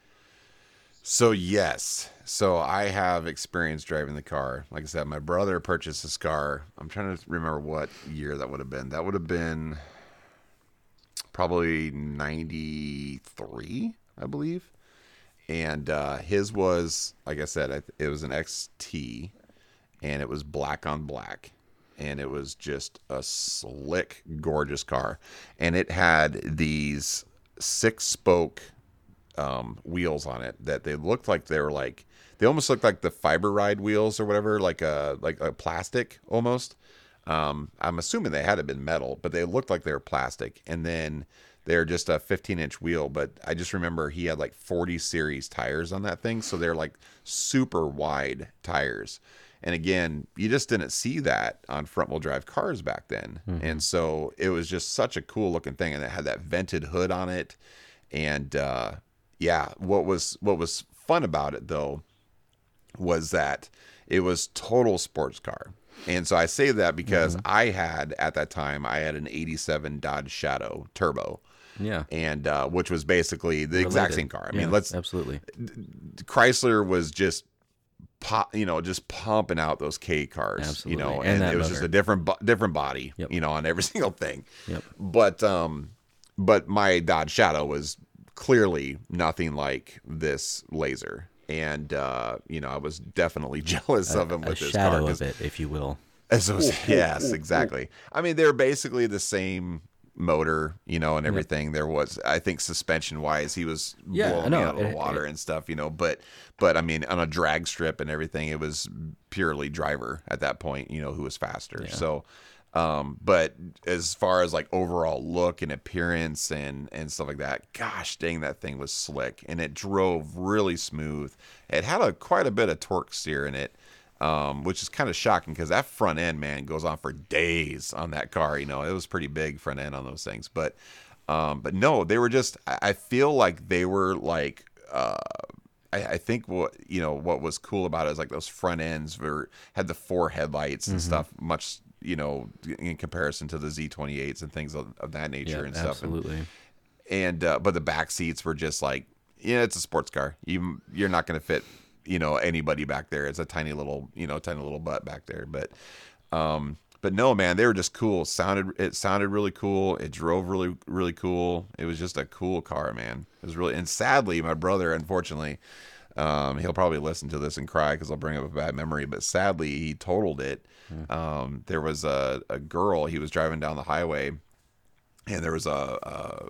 So yes, so I have experience driving the car. Like I said, my brother purchased this car. I'm trying to remember what year that would have been. That would have been probably '93, I believe. And uh, his was, like I said, it was an XT, and it was black on black, and it was just a slick, gorgeous car, and it had these six spoke um, wheels on it that they looked like they were like they almost looked like the fiber ride wheels or whatever, like a like a plastic almost. Um, I'm assuming they had to been metal, but they looked like they were plastic. And then they're just a 15 inch wheel. But I just remember he had like 40 series tires on that thing, so they're like super wide tires. And again, you just didn't see that on front wheel drive cars back then. And so it was just such a cool looking thing. And it had that vented hood on it. And uh, yeah, what was what was fun about it though was that it was total sports car. And so I say that because I had at that time I had an 87 Dodge Shadow Turbo Yeah. and uh, which was basically the exact same car. I mean, let's absolutely. Chrysler was just pop, you know, just pumping out those K cars, you know, and, And it was just a different bo- different body, Yep. you know, on every [LAUGHS] single thing. Yep. But um but my Dodge Shadow was clearly nothing like this laser. And uh, you know, I was definitely [LAUGHS] jealous of him A with this shadow car. of 'cause- it, if you will. as was, yes, exactly. I mean, they're basically the same motor, you know, and everything. There was, I think, suspension wise, he was Yeah, blowing I me know. out of the It- water and stuff, you know. But, but I mean, on a drag strip and everything, it was purely driver at that point, you know, who was faster. So, um, but as far as like overall look and appearance and and stuff like that, gosh dang, that thing was slick and it drove really smooth. It had a quite a bit of torque steer in it um, which is kind of shocking because that front end man goes on for days on that car. You know, it was pretty big front end on those things, but um, but no, they were just. I, feel like they were like. Uh, I, I think what you know what was cool about it is like those front ends were had the four headlights and stuff much you know in comparison to the Z28s and things of, of that nature Yeah, and stuff. And- and uh, but the back seats were just like yeah it's a sports car. You you're not going to fit you know anybody back there. It's a tiny little you know tiny little butt back there. But um but no man they were just cool. Sounded it sounded really cool. It drove really really cool. It was just a cool car man. It was really and sadly my brother unfortunately um, he'll probably listen to this and cry because I'll bring up a bad memory. But sadly, he totaled it. Um, there was a, a girl. He was driving down the highway, and there was a, a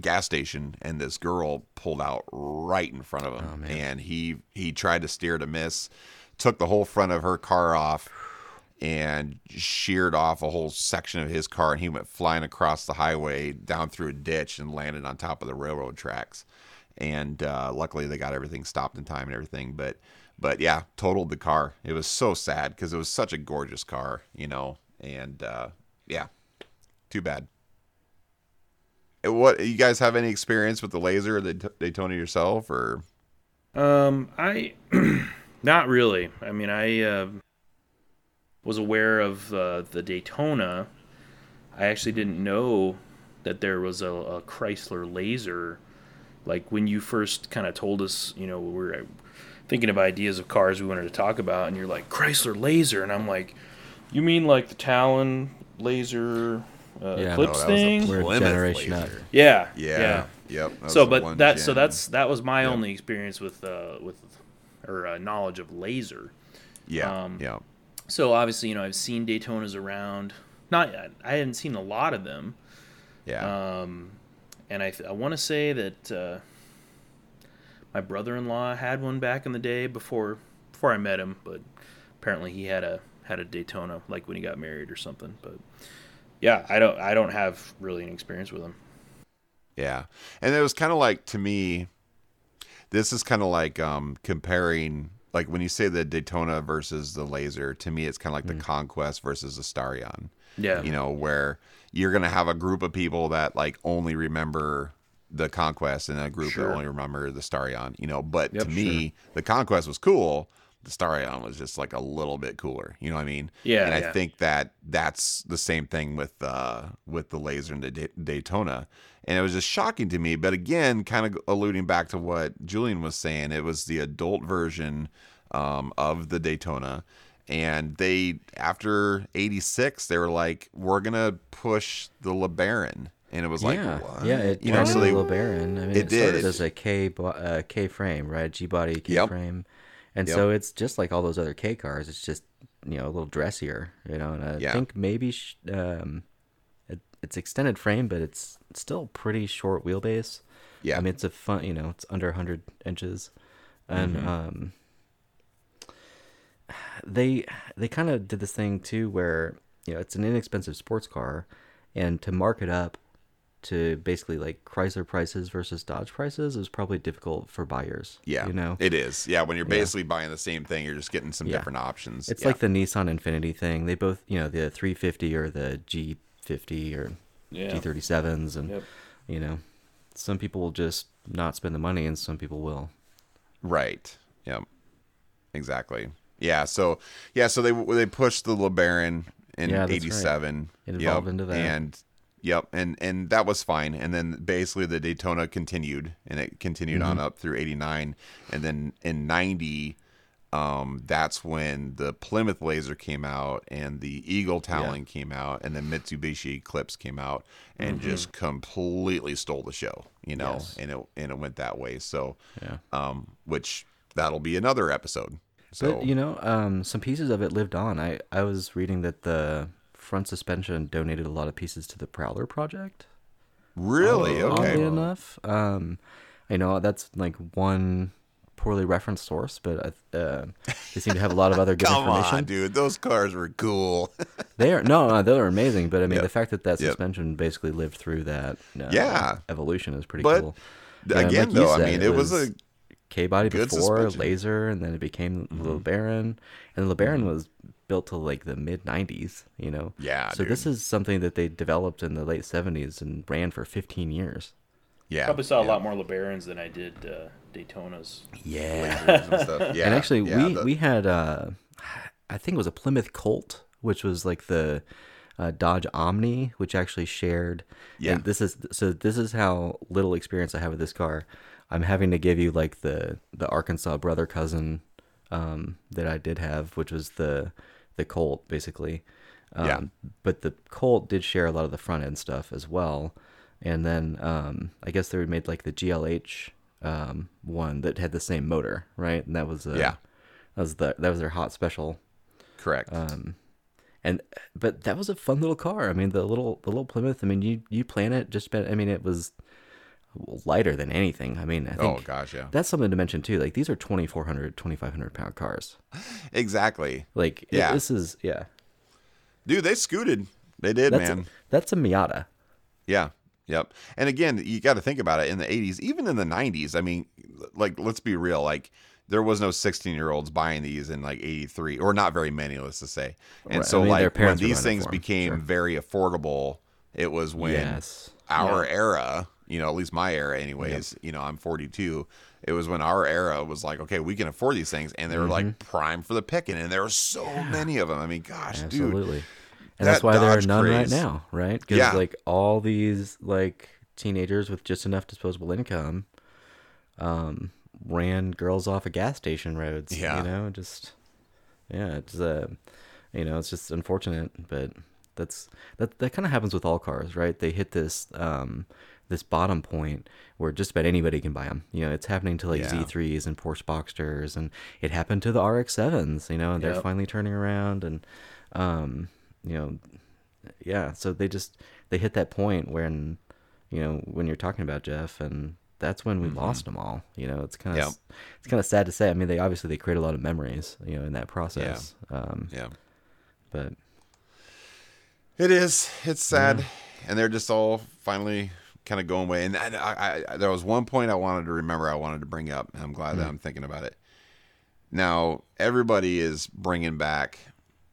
gas station and this girl pulled out right in front of him and he he tried to steer to miss took the whole front of her car off and sheared off a whole section of his car and he went flying across the highway down through a ditch and landed on top of the railroad tracks and uh, luckily they got everything stopped in time and everything but but yeah totaled the car it was so sad because it was such a gorgeous car you know and uh, yeah too bad what you guys have any experience with the laser, the Daytona yourself, or Um, I [CLEARS THROAT] not really. I mean, I uh, was aware of uh, the Daytona. I actually didn't know that there was a, a Chrysler Laser. Like when you first kind of told us, you know, we were thinking of ideas of cars we wanted to talk about, and you're like Chrysler Laser, and I'm like, you mean like the Talon Laser uh, Yeah, Eclipse no, that was a thing? We're a Plymouth generation laser. yeah, Yeah, yeah. yep. that so but one that so that's that was my Yep. only experience with uh with or uh, knowledge of laser yeah, um, yeah, so obviously you know i've seen daytonas around not i hadn't seen a lot of them yeah. um and i, I want to say that uh my brother-in-law had one back in the day before before i met him but apparently he had a had a daytona like when he got married or something but yeah i don't i don't have really an experience with them Yeah. And it was kind of like to me this is kind of like um comparing like when you say the Daytona versus the Laser, to me it's kind of like the Conquest versus the Starion. yeah You know, where you're going to have a group of people that like only remember the Conquest and a group Sure. that only remember the Starion, you know, but Yep, to me the Conquest was cool. The Starion was just like a little bit cooler, you know what I mean? Yeah, and I think that that's the same thing with uh with the Laser and the Day- Daytona and it was just shocking to me but again kind of alluding back to what julian was saying it was the adult version um, of the daytona and they after 86 they were like we're gonna push the lebaron and it was like yeah, what? yeah. It you know so they LeBaron. I mean, it it, did. as a K uh, K frame, right? G body K Yep. frame, and Yep. so it's just like all those other K cars. It's just you know a little dressier, you know. And I Yeah. think maybe sh- um, it, it's extended frame, but it's still pretty short wheelbase. yeah I mean, it's a fun, you know, it's under 100 inches, and Mm-hmm. um, they they kind of did this thing too, where you know it's an inexpensive sports car, and to mark it up to basically like Chrysler prices versus Dodge prices is probably difficult for buyers. yeah you know, it is yeah when you're basically buying the same thing you're just getting some Yeah. different options it's Yeah. like the Nissan Infiniti thing. They both, you know, the 350 or the G50 or Yeah. G37s, and Yep. you know, some people will just not spend the money, and some people will. Right. Yep. Exactly. Yeah. So yeah. So they they pushed the LeBaron in Yeah, that's right. '87. It Yep. into that. And yep. And and that was fine. And then basically the Daytona continued, and it continued Mm-hmm. on up through '89, and then in '90. Um, that's when the Plymouth Laser came out and the Eagle Talon came out and then Mitsubishi Eclipse came out and just completely stole the show, you know, Mm-hmm. Yes. and it and it went that way. So, Yeah. um, which that'll be another episode. So But you know, um, some pieces of it lived on. I I was reading that the front suspension donated a lot of pieces to the Prowler project. really, okay, Oddly enough, um, I know that's like one poorly referenced source, but uh, they seem to have a lot of other good [LAUGHS] come information. on, dude, those cars were cool. [LAUGHS] They are no, no, they're amazing. But I mean, Yep. the fact that that Yep. suspension basically lived through that uh, Yeah. evolution is pretty But, cool. Again, like though, I mean, it was a K body good before suspension. Mm-hmm. laser, and then it became the LeBaron, and the LeBaron was built to like the mid '90s. You know, Yeah, So this is something that they developed in the late '70s and ran for 15 years. yeah, Probably saw a lot more LeBarons than I did uh, Daytonas. Yeah. Lasers and stuff. [LAUGHS] Yeah, and actually, yeah, we the- we had uh, I think it was a Plymouth Colt, which was like the uh, Dodge Omni, which actually shared. Yeah. And this is so. This is how little experience I have with this car. I'm having to give you like the the Arkansas brother cousin um, that I did have, which was the the Colt basically. Um, Yeah. But the Colt did share a lot of the front end stuff as well. And then um, I guess they made like the GLH um, one that had the same motor, right? And that was a, Yeah. that was the that was their hot special. correct. Um, and but that was a fun little car. I mean, the little the little Plymouth. I mean, you you plan it just. I mean, it was lighter than anything. I mean, I oh, think oh gosh, yeah, that's something to mention too. Like these are 2,400, 2,500 pound cars. exactly, Like it- Yeah. this is yeah. dude. They scooted. They did, That's man. a, that's a Miata. Yeah. Yep. And again, you got to think about it in the 80s, even in the 90s. I mean, like, let's be real. Like, there was no 16 year olds buying these in like 83, or not very many, let's just say. And Right. so, I mean, like, when these things became sure. very affordable, it was when Yes. our era, you know, at least my era, anyways. You know, I'm 42. It was when our era was like, okay, we can afford these things, and they were Mm-hmm. like prime for the picking, and there were so many of them. I mean, gosh, dude, Absolutely. And that that's why there are Dodge none right now, right? Because Yeah. like all these like teenagers with just enough disposable income, um, ran girls off of gas station roads. Yeah. You know, just yeah, it's uh, you know, it's just unfortunate, but that's that that kind of happens with all cars, right? They hit this um this bottom point where just about anybody can buy them. You know, it's happening to like Yeah. Z3s and Porsche Boxsters, and it happened to the RX-7s. You know, and they're finally turning around, and um, you know, yeah. So they just they hit that point when, you know, when you're talking about Jeff, and that's when we lost them all. You know, it's kind of Yep. it's kind of sad to say. I mean, they obviously they create a lot of memories, you know, in that process. Um, yeah. but It is. It's sad, and they're just all finally kind of going away. And I, I, I, there was one point I wanted to remember. I wanted to bring up, and I'm glad that mm-hmm. I'm thinking about it. Now everybody is bringing back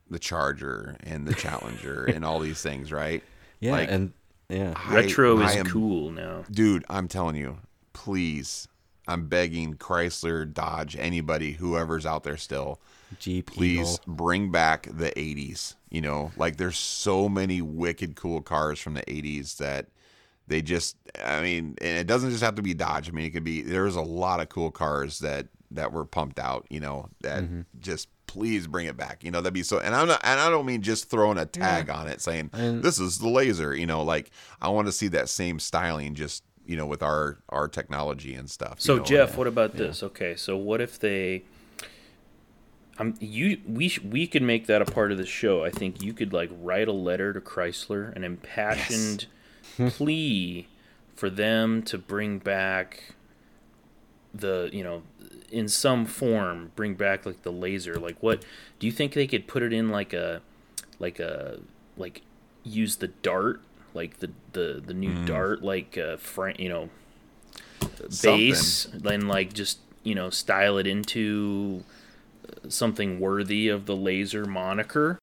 the Charger and the Challenger and all these things, right? [LAUGHS] yeah, Like, and yeah, I- Retro I is am- cool now. dude. I'm telling you, please. I'm begging Chrysler, Dodge, anybody, whoever's out there still, Jeep, please Eagle. bring back the 80s you know like there's so many wicked cool cars from the 80s that they just i mean and it doesn't just have to be dodge i mean it could be there's a lot of cool cars that that were pumped out you know that Mm-hmm. just please bring it back you know that'd be so and i'm not and i don't mean just throwing a tag on it saying And- this is the laser you know like i want to see that same styling just you know with our our technology and stuff you So know, Jeff, what about this? Okay, so what if they? Um, you we sh- we could make that a part of the show. I think you could like write a letter to Chrysler, an impassioned plea for them to bring back the you know in some form bring back like the laser. Like what do you think they could put it in like a like a like use the dart? Like the the the new dart like uh frame you know base then like just you know style it into uh, something worthy of the laser moniker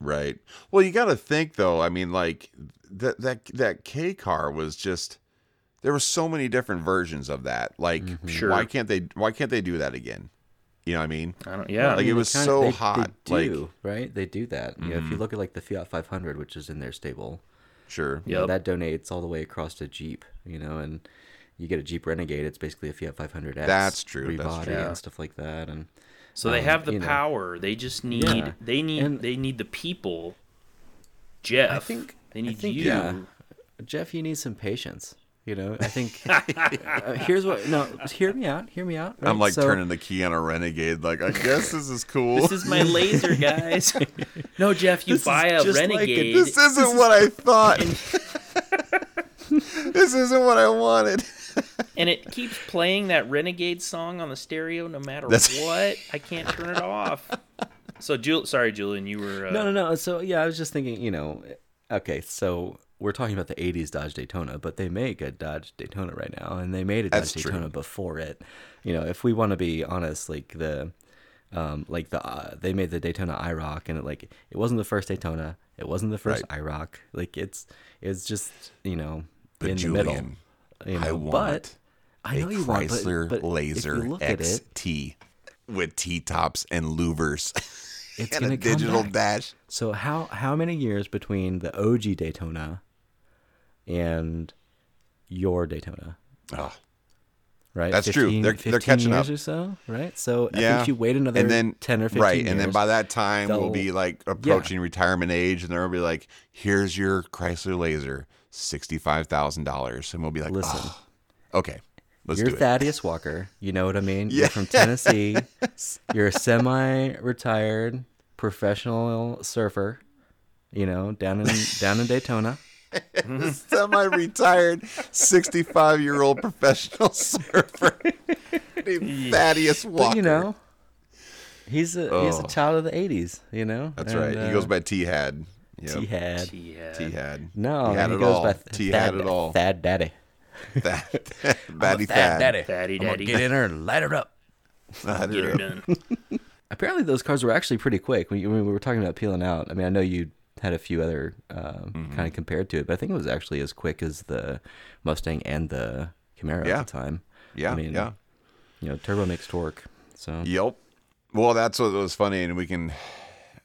Right. Well, you got to think though. I mean, like that that that K car was just there were so many different versions of that. Like, Sure. why can't they? Why can't they do that again? You know what I mean? i don't yeah Like, it was kinda- so they- hot, They like- Mm-hmm. right? They do that. You know, if you look at like the Fiat 500, which is in their stable, Sure. Yeah. that donates all the way across to Jeep. You know, and you get a Jeep Renegade. It's basically a Fiat 500X. That's true, that's true. and stuff like that. And so they um, have the you know. power they just need Yeah. they need And- they need the people jeff I think they need I think, you yeah, Jeff, you need some patience. You know, I think [LAUGHS] uh, here's what. No, hear me out. Hear me out. I'm like So- turning the key on a renegade. Like, I guess this is cool. this is my laser [LAUGHS] guys [LAUGHS] no jeff you This buy a just like a- renegade this isn't what I thought. this isn't what I wanted. And it keeps playing that renegade song on the stereo no matter That's- what i can't turn it off so Jul- sorry julian you were uh, No, no, no. So yeah, I was just thinking. You know, okay, so we're talking about the '80s Dodge Daytona, but they make a Dodge Daytona right now, and they made a Dodge That's true. Daytona before it. You know, if we want to be honest, like the, um, like the uh, they made the Daytona IROC, and it like it wasn't the first Daytona, it wasn't the first IROC. Like it's it's just you know But in Julian, the middle. You know, I but want I know a you want, but- Chrysler but, Laser at it, XT with T tops and louvers [LAUGHS] it's and gonna a come digital dash. So how how many years between the OG Daytona and your Daytona? Oh, Right, That's true. They're- they're catching years up. or so, right? So I yeah. think you wait another and then, ten or fifteen right, years. and then by that time we'll be like approaching retirement age, and they'll be like, "Here's your Chrysler Laser, sixty-five thousand dollars," and we'll be like, Listen. "Oh, okay, let's you're do it." Thaddeus Walker. You know what I mean? Yeah. You're from [LAUGHS] Tennessee. You're a semi-retired professional surfer. You know, down in down in Daytona. [LAUGHS] Semi-retired, sixty-five-year-old professional [LAUGHS] surfer named Thaddeus Walker. But you know, he's a he's a Oh. child of the '80s. You know, that's And, right. uh, He goes by T Had. T had. yeah. T Had. No, he had he it goes all. by T Thad, had it all. Thad Daddy. Thad, [LAUGHS] Batty Thad Thad. Daddy. Daddy, I'm gonna daddy. get in there and light it up. I Get her don't know. done. [LAUGHS] Apparently, those cars were actually pretty quick. We, when we were talking about peeling out. I mean, I know you had a few other uh, Mm-hmm. kind of compared to it, but I think it was actually as quick as the Mustang and the Camaro Yeah. at the time. Yeah, I mean, yeah. You know, turbo makes torque. So Yep. Well, that's what was funny, and we can.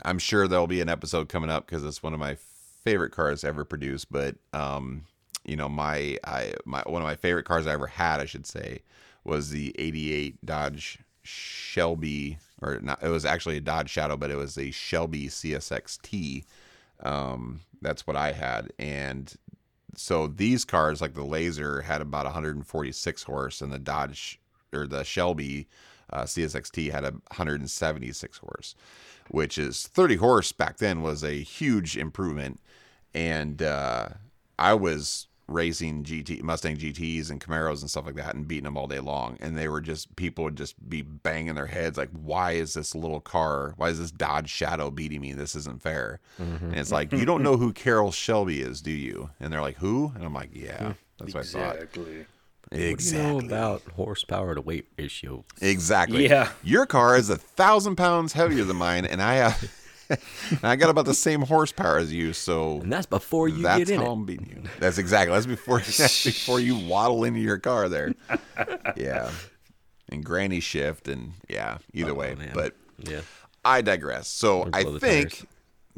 I'm sure there'll be an episode coming up because it's one of my favorite cars ever produced. But um, you know, my I my one of my favorite cars I ever had, I should say, was the '88 Dodge Shelby, or not. It was actually a Dodge Shadow, but it was a Shelby CSX-T. Um, that's what I had, and so these cars, like the Laser, had about 146 horse, and the Dodge or the Shelby uh, CSXT had a 176 horse, which is 30 horse back then was a huge improvement. And uh, I was racing GT Mustang GTs and Camaros and stuff like that, and beating them all day long. And they were just people would just be banging their heads like, "Why is this little car? Why is this Dodge Shadow beating me? This isn't fair." And it's like, you don't know who Carroll Shelby is, do you? And they're like, "Who?" And I'm like, "Yeah, that's what I thought." Exactly. What do you know about horsepower to weight ratio? Exactly. Yeah. Your car is a thousand pounds heavier than mine, and I have, uh, [LAUGHS] and I got about the same horsepower as you. So And that's before you that's get in how it. I'm beating you. That's exactly. That's before [LAUGHS] that's before you waddle into your car there. [LAUGHS] Yeah. And granny shift, and yeah. Either oh, way, Oh, man. but Yeah. I digress. So I think tires.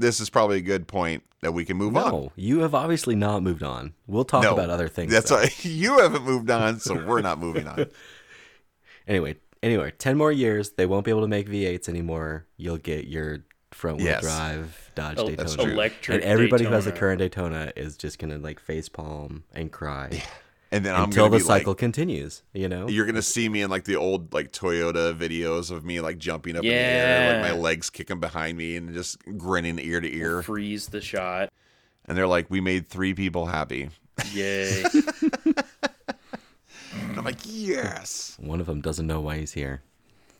This is probably a good point that we can move on. No, you have obviously not moved on. We'll talk No, about other things. That's why [LAUGHS] you haven't moved on, so we're not moving on. [LAUGHS] Anyway, anyway, ten more years, they won't be able to make V8s anymore. You'll get your front wheel Yes. drive Dodge Oh, Daytona. Electric and everybody who has a current Daytona is just gonna like face palm and cry And then I'm until gonna the be like, cycle continues. You know, You're gonna see me in like the old like Toyota videos of me like jumping up in the air, like my legs kicking behind me and just grinning ear to ear. Freeze the shot. And they're like, "We made three people happy." Yay. [LAUGHS] And I'm like, "Yes, one of them doesn't know why he's here.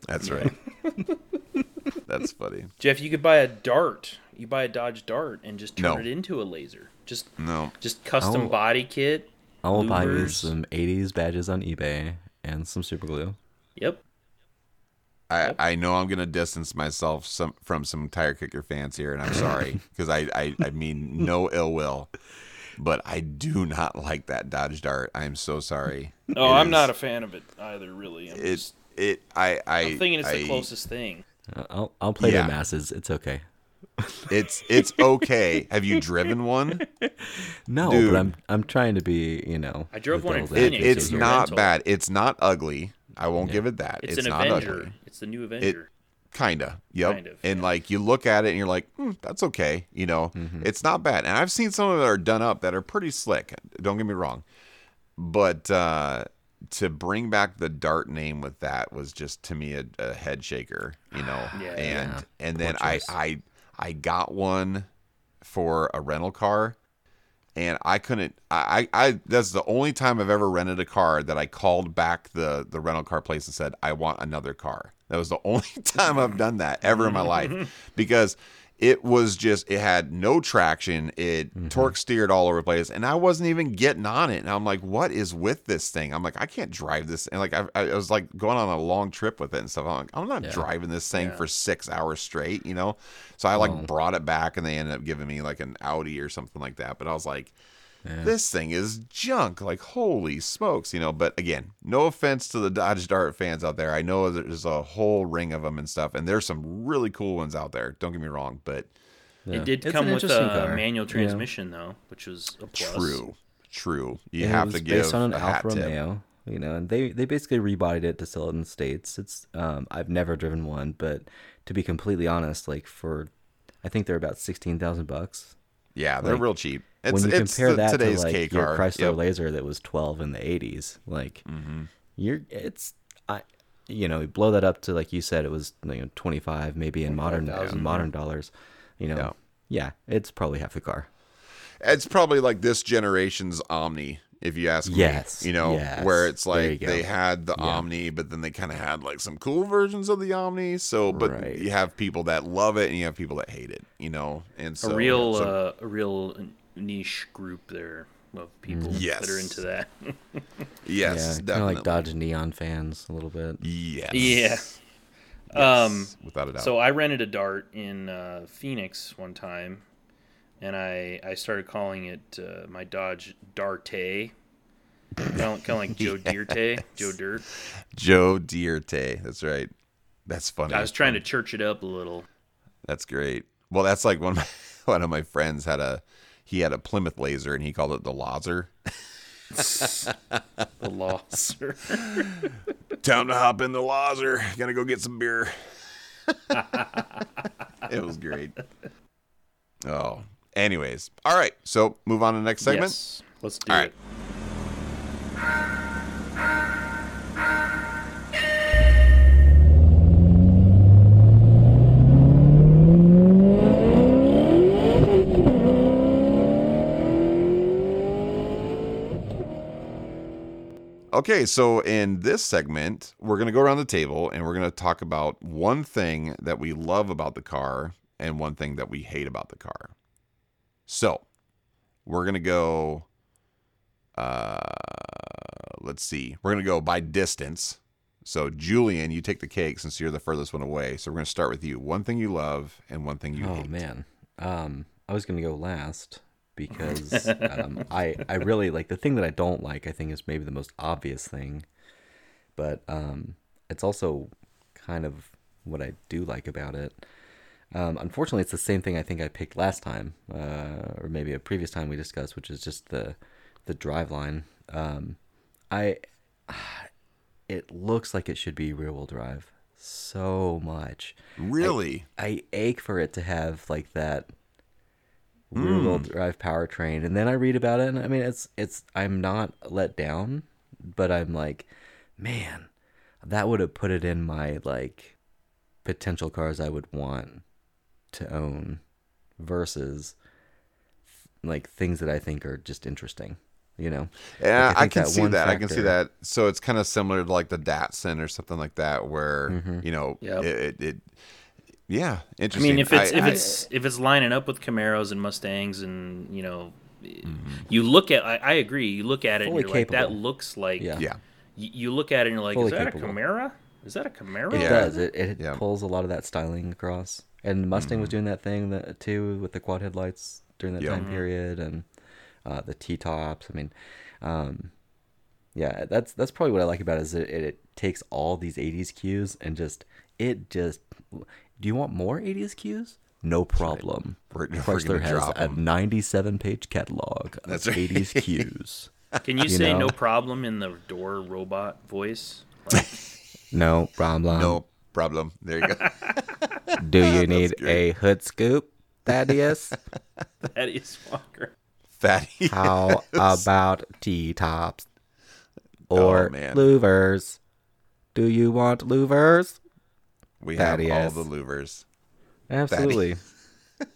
that's right." [LAUGHS] that's funny. Jeff, you could buy a Dart. You buy a Dodge Dart and just turn No. it into a laser. Just No, just custom Oh. body kit. I will buy you some '80s badges on eBay and some super glue. Yep. I I know I'm gonna distance myself some from some tire kicker fans here, and I'm sorry [LAUGHS] because I, I I mean no ill will, but I do not like that Dodge Dart. I am so sorry. No, [LAUGHS] It I'm is- not a fan of it either. Really, I'm, It just, it I I I'm thinking it's the closest thing. Uh, I'll I'll play Yeah. the masses. It's okay. It's it's okay. Have you driven one? No, Dude. but I'm I'm trying to be you know. I drove one in devil's It, it's a not rental. bad. It's not ugly. I won't give it that. It's, It's, an not Avenger. ugly. It's the new Avenger. Kinda. Yep. Kind of, and yeah. like you look at it and you're like, hmm, that's okay. You know, Mm-hmm. it's not bad. And I've seen some of it are done up that are pretty slick. Don't get me wrong. But uh to bring back the dart name with that was just to me a, a head shaker, you know. Yeah. and Yeah. and Poor then I choice. I I got one for a rental car and I couldn't. I, I, I that's the only time I've ever rented a car that I called back the the rental car place and said I want another car. That was the [LAUGHS] only time I've done that ever in my life [LAUGHS] because it was just it had no traction. It mm-hmm. torque steered all over the place, and I wasn't even getting on it. And I'm like, what is with this thing? I'm like, I can't drive this. And like I, I was like going on a long trip with it and stuff. I'm like, I'm not driving this thing Yeah. for six hours straight, you know. So I like Well- brought it back, and they ended up giving me like an Audi or something like that. But I was like, this thing is junk. Like, holy smokes, you know. But again, no offense to the Dodge Dart fans out there. I know there's a whole ring of them and stuff, and there's some really cool ones out there. Don't get me wrong, but Yeah. It did It's come with a car, manual you know. transmission though, which was a plus. true, true. You And it have was to give based on an a Alfa. Romeo, you know, and they they basically rebodied it to sell it in the states. It's um I've never driven one, but to be completely honest, like for I think they're about sixteen thousand bucks. Yeah, they're Like, real cheap. It's, when you it's compare the- that to like K your car. Chrysler Yep. Mm-hmm. Laser that was twelve in the eighties, like you're it's I you know blow that up to like you said it was you know twenty five maybe in modern in modern dollars, you know. Yeah. Yeah, it's probably half the car. It's probably like this generation's Omni, if you ask me. Yes, You know, yes. where it's like they had the Omni, but then they kind of had like some cool versions of the Omni. So, but Right. you have people that love it and you have people that hate it, you know? And so, a real so- uh, a real niche group there of people that are into that. [LAUGHS] yes, yeah, kind of like Dodge Neon fans a little bit. Yes. yeah. Yes, Um, without a doubt. So I rented a Dart in uh, Phoenix one time, and I I started calling it uh, my Dodge Darte. Kind of, kind of like Joe [LAUGHS] Dierte, Joe Dirt. Joe Dierte. That's right. That's funny. I was trying to church it up a little. That's great. Well, that's like one of my [LAUGHS] one of my friends had a he had a Plymouth Laser and he called it the Laser. [LAUGHS] The loss. Time to hop in the Laser. Gonna go get some beer. it was great. Oh. Anyways. All right. So move on to the next segment. yes, let's do All it. right. Okay, so in this segment, we're going to go around the table and we're going to talk about one thing that we love about the car and one thing that we hate about the car. So, we're going to go uh let's see. We're going to go by distance. So, Julian, you take the cake since you're the furthest one away. So, we're going to start with you. One thing you love and one thing you hate. Oh hate. man, um, I was gonna go last because um, [LAUGHS] I I really like the thing that I don't like. I think is maybe the most obvious thing, but um, it's also kind of what I do like about it. Um, unfortunately, it's the same thing I think I picked last time, uh, or maybe a previous time we discussed, which is just the the drive line. Um, I [SIGHS] it looks like it should be rear wheel drive so much. Really? I ache for it to have like that rear wheel drive powertrain, and then I read about it, and I mean, it's it's I'm not let down, but I'm like, man, that would have put it in my like potential cars I would want to own versus like things that I think are just interesting, you know? Yeah, Like, I, think can that see one that. I can see that. So it's kind of similar to like the Datsun or something like that, where Mm-hmm. you know, Yep. it, it, it. Yeah, interesting. I interesting. mean, if it's I- if I- it's if it's lining up with Camaros and Mustangs, and you know, Mm-hmm. you look at. I, I agree. You look at it, Fully and you're like, that looks like. Yeah. yeah, y- You look at it, and you're like, Fully is that capable. a Camaro? Is that a Camaro? It Yeah. does. It, it Yeah. pulls a lot of that styling across. And Mustang was doing that thing that too with the quad headlights during that Yeah. time period, and uh, the T tops. I mean, um, yeah, that's that's probably what I like about it is it, it, takes all these '80s cues and just it just. Do you want more '80s cues? No problem. We're- we're Chrysler gonna has drop a 'em. 97 page catalog of That's right. 80s [LAUGHS] cues. Can you, You say know? no problem in the door robot voice? Like, [LAUGHS] No problem. no problem. There you go. [LAUGHS] Do you need a hood scoop, Thaddeus? that is Walker. Fatty. How about T tops oh, or Oh, man. louvers? Do you want louvers? We have all the louvers. Absolutely. [LAUGHS]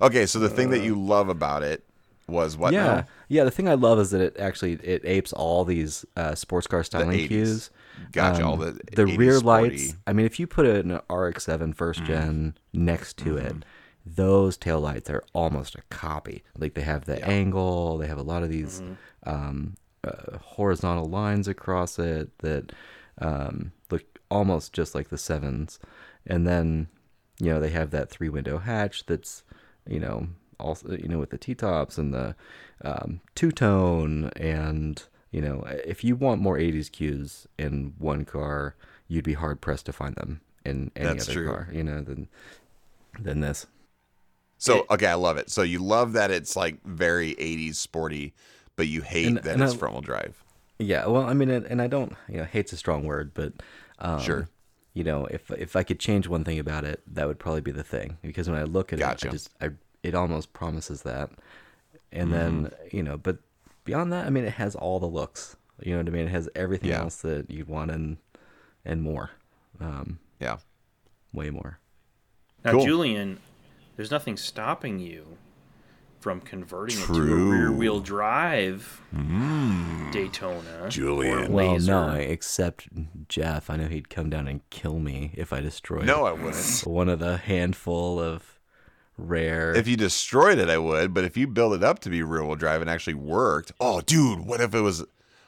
Okay, so the thing that you love about it was what? yeah, now? yeah. The thing I love is that it actually it apes all these uh, sports car styling 80s. cues. Gotcha, all Um, the the 80s rear sporty. lights. I mean, if you put an RX-7 first Mm. gen next to Mm-hmm. it, those tail lights are almost a copy. Like they have the angle. They have a lot of these Mm-hmm. um, uh, horizontal lines across it that um, look almost just like the sevens. And then, you know, they have that three window hatch that's, you know, also you know with the T tops and the um, two tone and you know if you want more 80s cues in one car, you'd be hard pressed to find them in any That's other true. car. You know than than this. So okay, I love it. So you love that it's like very 80s sporty, but you hate And- that and it's front wheel drive. Yeah, well, I mean, and, and I don't, you know, hate's a strong word, but um, Sure. You know, if if I could change one thing about it, that would probably be the thing. Because when I look at Gotcha. it, I just, I, it almost promises that. And then, Mm-hmm. you know, but beyond that, I mean, it has all the looks. You know what I mean? It has everything Yeah. else that you'd want and and more, um, Yeah. way more. Now, Cool. Julian, there's nothing stopping you from converting it to a rear wheel drive mm. Daytona. Julian. or Well, Laser. no, except Jeff. I know he'd come down and kill me if I destroyed No, I wouldn't. one of the handful of rare. If you destroyed it, I would. But if you build it up to be rear wheel drive and actually worked, oh, dude, what if it was,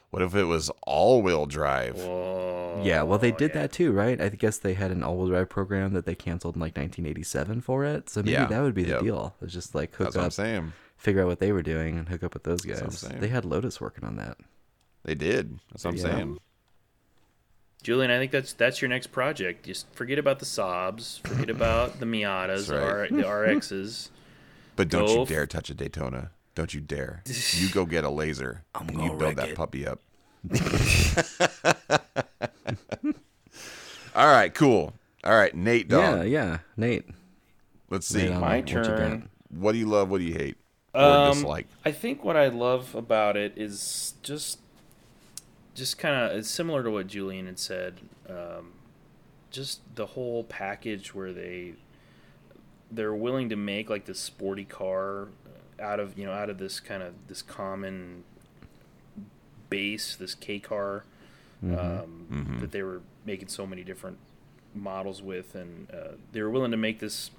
What if it was all-wheel drive? Whoa. yeah, well, they did yeah. that too, right? I guess they had an all-wheel drive program that they canceled in like 1987 for it. So maybe Yeah, that would be the yep. deal. It's just like hook That's what I'm up, saying. figure out what they were doing, and hook up with those what I'm guys. They had Lotus working on that. They did. That's what I'm Yeah. saying. Julian, I think that's that's your next project. Just forget about the Saabs, forget about the [LAUGHS] That's Miatas, the, right. R- the [LAUGHS] RXs. But don't Go you f- dare touch a Daytona. Don't you dare. [LAUGHS] You go get a laser and you gonna build that it. puppy up. [LAUGHS] All right, cool. All right, Nate Yeah, Dog. yeah. Nate, Let's see. on My what turn. What do you love? What do you hate? Or Um, dislike? I think what I love about it is just, just kind of it's similar to what Julian had said. Um, just the whole package where they, they're willing to make like this sporty car out of you know out of this kind of this common base, this K car, um, that they were making so many different models with, and uh, they were willing to make this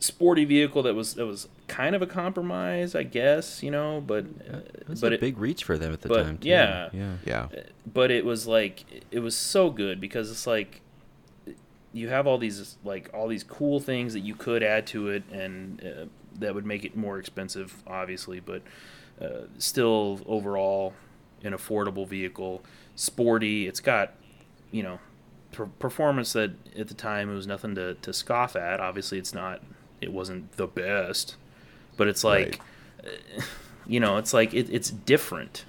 sporty vehicle that was that was kind of a compromise, I guess, you know, but uh, it was but a it, big reach for them at the but, time. Too. yeah. yeah. Yeah. but it was like it was so good because it's like you have all these like all these cool things that you could add to it and uh, that would make it more expensive obviously but uh, still overall an affordable vehicle. Sporty it's got you know per- performance that at the time it was nothing to, to scoff at. Obviously it's not it wasn't the best but it's like uh, [LAUGHS] you know it's like it, it's different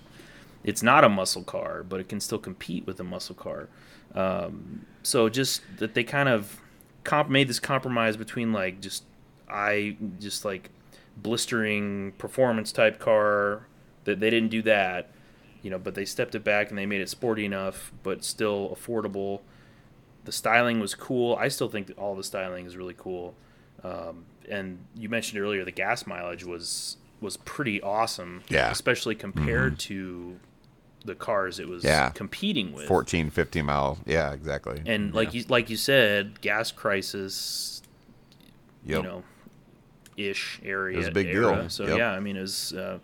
it's not a muscle car, but it can still compete with a muscle car. Um, so just that they kind of comp- made this compromise between like just I just like blistering performance type car that they didn't do that, you know, but they stepped it back and they made it sporty enough, but still affordable. The styling was cool. I still think that all the styling is really cool. Um, and you mentioned earlier the gas mileage was was pretty awesome. Yeah. especially compared to the cars it was Yeah. competing with. 14, 15 mile. Yeah, exactly. And like you like you said, gas crisis, Yep. you know, ish area. It was a big era. deal. So Yep. yeah, I mean, it was. Uh,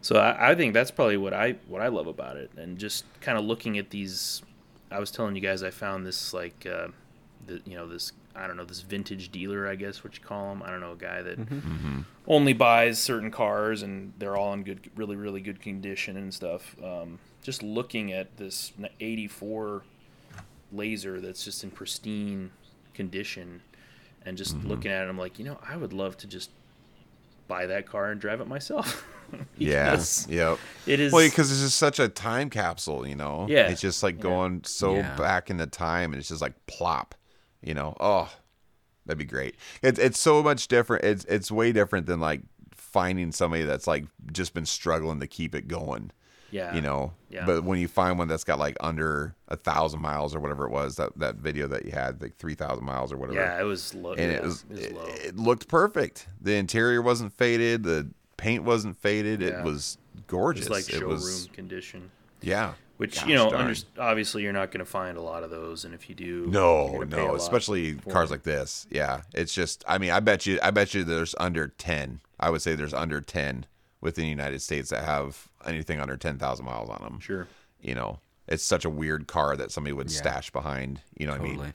so I, I think that's probably what I what I love about it, and just kind of looking at these. I was telling you guys I found this like, uh, the, you know, this I don't know this vintage dealer I guess what you call him. I don't know a guy that only buys certain cars and they're all in good, really really good condition and stuff. Um, just looking at this '84 laser that's just in pristine condition and just Mm-hmm. looking at it i'm like you know i would love to just buy that car and drive it myself [LAUGHS] yeah. Yep. it is Well, because it's just such a time capsule, you know. Yeah. It's just like Yeah. going so Yeah. back in the time, and it's just like plop, you know. Oh, that'd be great. It's it's so much different. It's it's way different than like finding somebody that's like just been struggling to keep it going, yeah you know. Yeah. But when you find one that's got like under a thousand miles or whatever it was, that that video that you had, like three thousand miles or whatever. yeah it was low and yeah, it was, it it, low it looked perfect. The interior wasn't faded. The paint wasn't faded. Yeah. It was gorgeous. it was like it showroom was condition yeah. which Gosh you know under, obviously you're not going to find a lot of those and if you do No, gonna pay a no, especially cars them. like this. Yeah, it's just. I mean, I bet you. I bet you there's under ten. I would say there's under ten within the United States that have anything under ten thousand miles on them. sure You know, it's such a weird car that somebody would Yeah. stash behind. You know what I mean?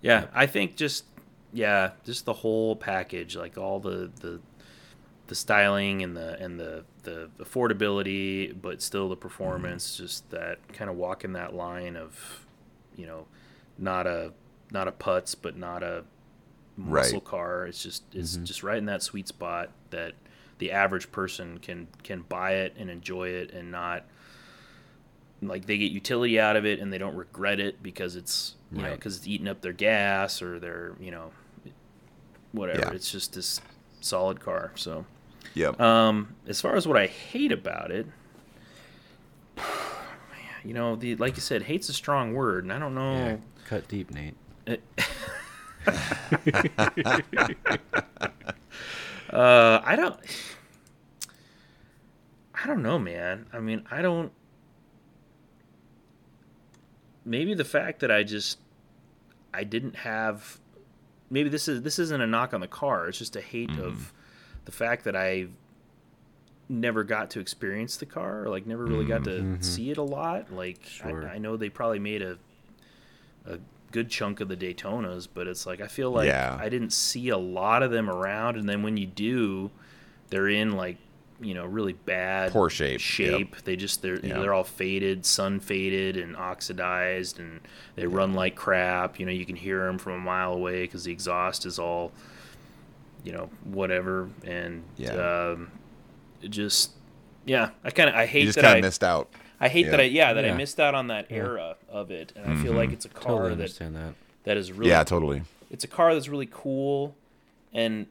Yeah, I think just yeah, just the whole package, like all the the the styling and the and the the affordability, but still the performance, mm-hmm. just that kind of walking that line of, you know, not a not a putz, but not a muscle Right. car. It's just it's mm-hmm. just right in that sweet spot that the average person can can buy it and enjoy it and not like they get utility out of it and they don't regret it because it's you know because it's eating up their gas or their you know whatever Yeah. it's just this solid car so yeah. um as far as what i hate about it man, [SIGHS] you know the like you said hate's a strong word and i don't know Yeah. Cut deep, Nate. [LAUGHS] [LAUGHS] [LAUGHS] Uh, I don't. I don't know, man. I mean, I don't. Maybe the fact that I just I didn't have. Maybe this is this isn't a knock on the car. It's just a hate of the fact that I never got to experience the car or like never really got to Mm-hmm. see it a lot. Like Sure. I, I know they probably made a a good chunk of the Daytonas, but it's like I feel like Yeah. I didn't see a lot of them around and then when you do, they're in like you know really bad Poor shape, shape they just they're you know, they're all faded sun faded and oxidized and they run like crap you know you can hear them from a mile away because the exhaust is all you know whatever and Yeah. um, it just yeah i kind of i hate You just kind of missed out. I hate that i yeah that i missed out on that Yeah. era of it and i feel like it's a car Totally that understand that. that is really Yeah, totally. it's a car that's really cool and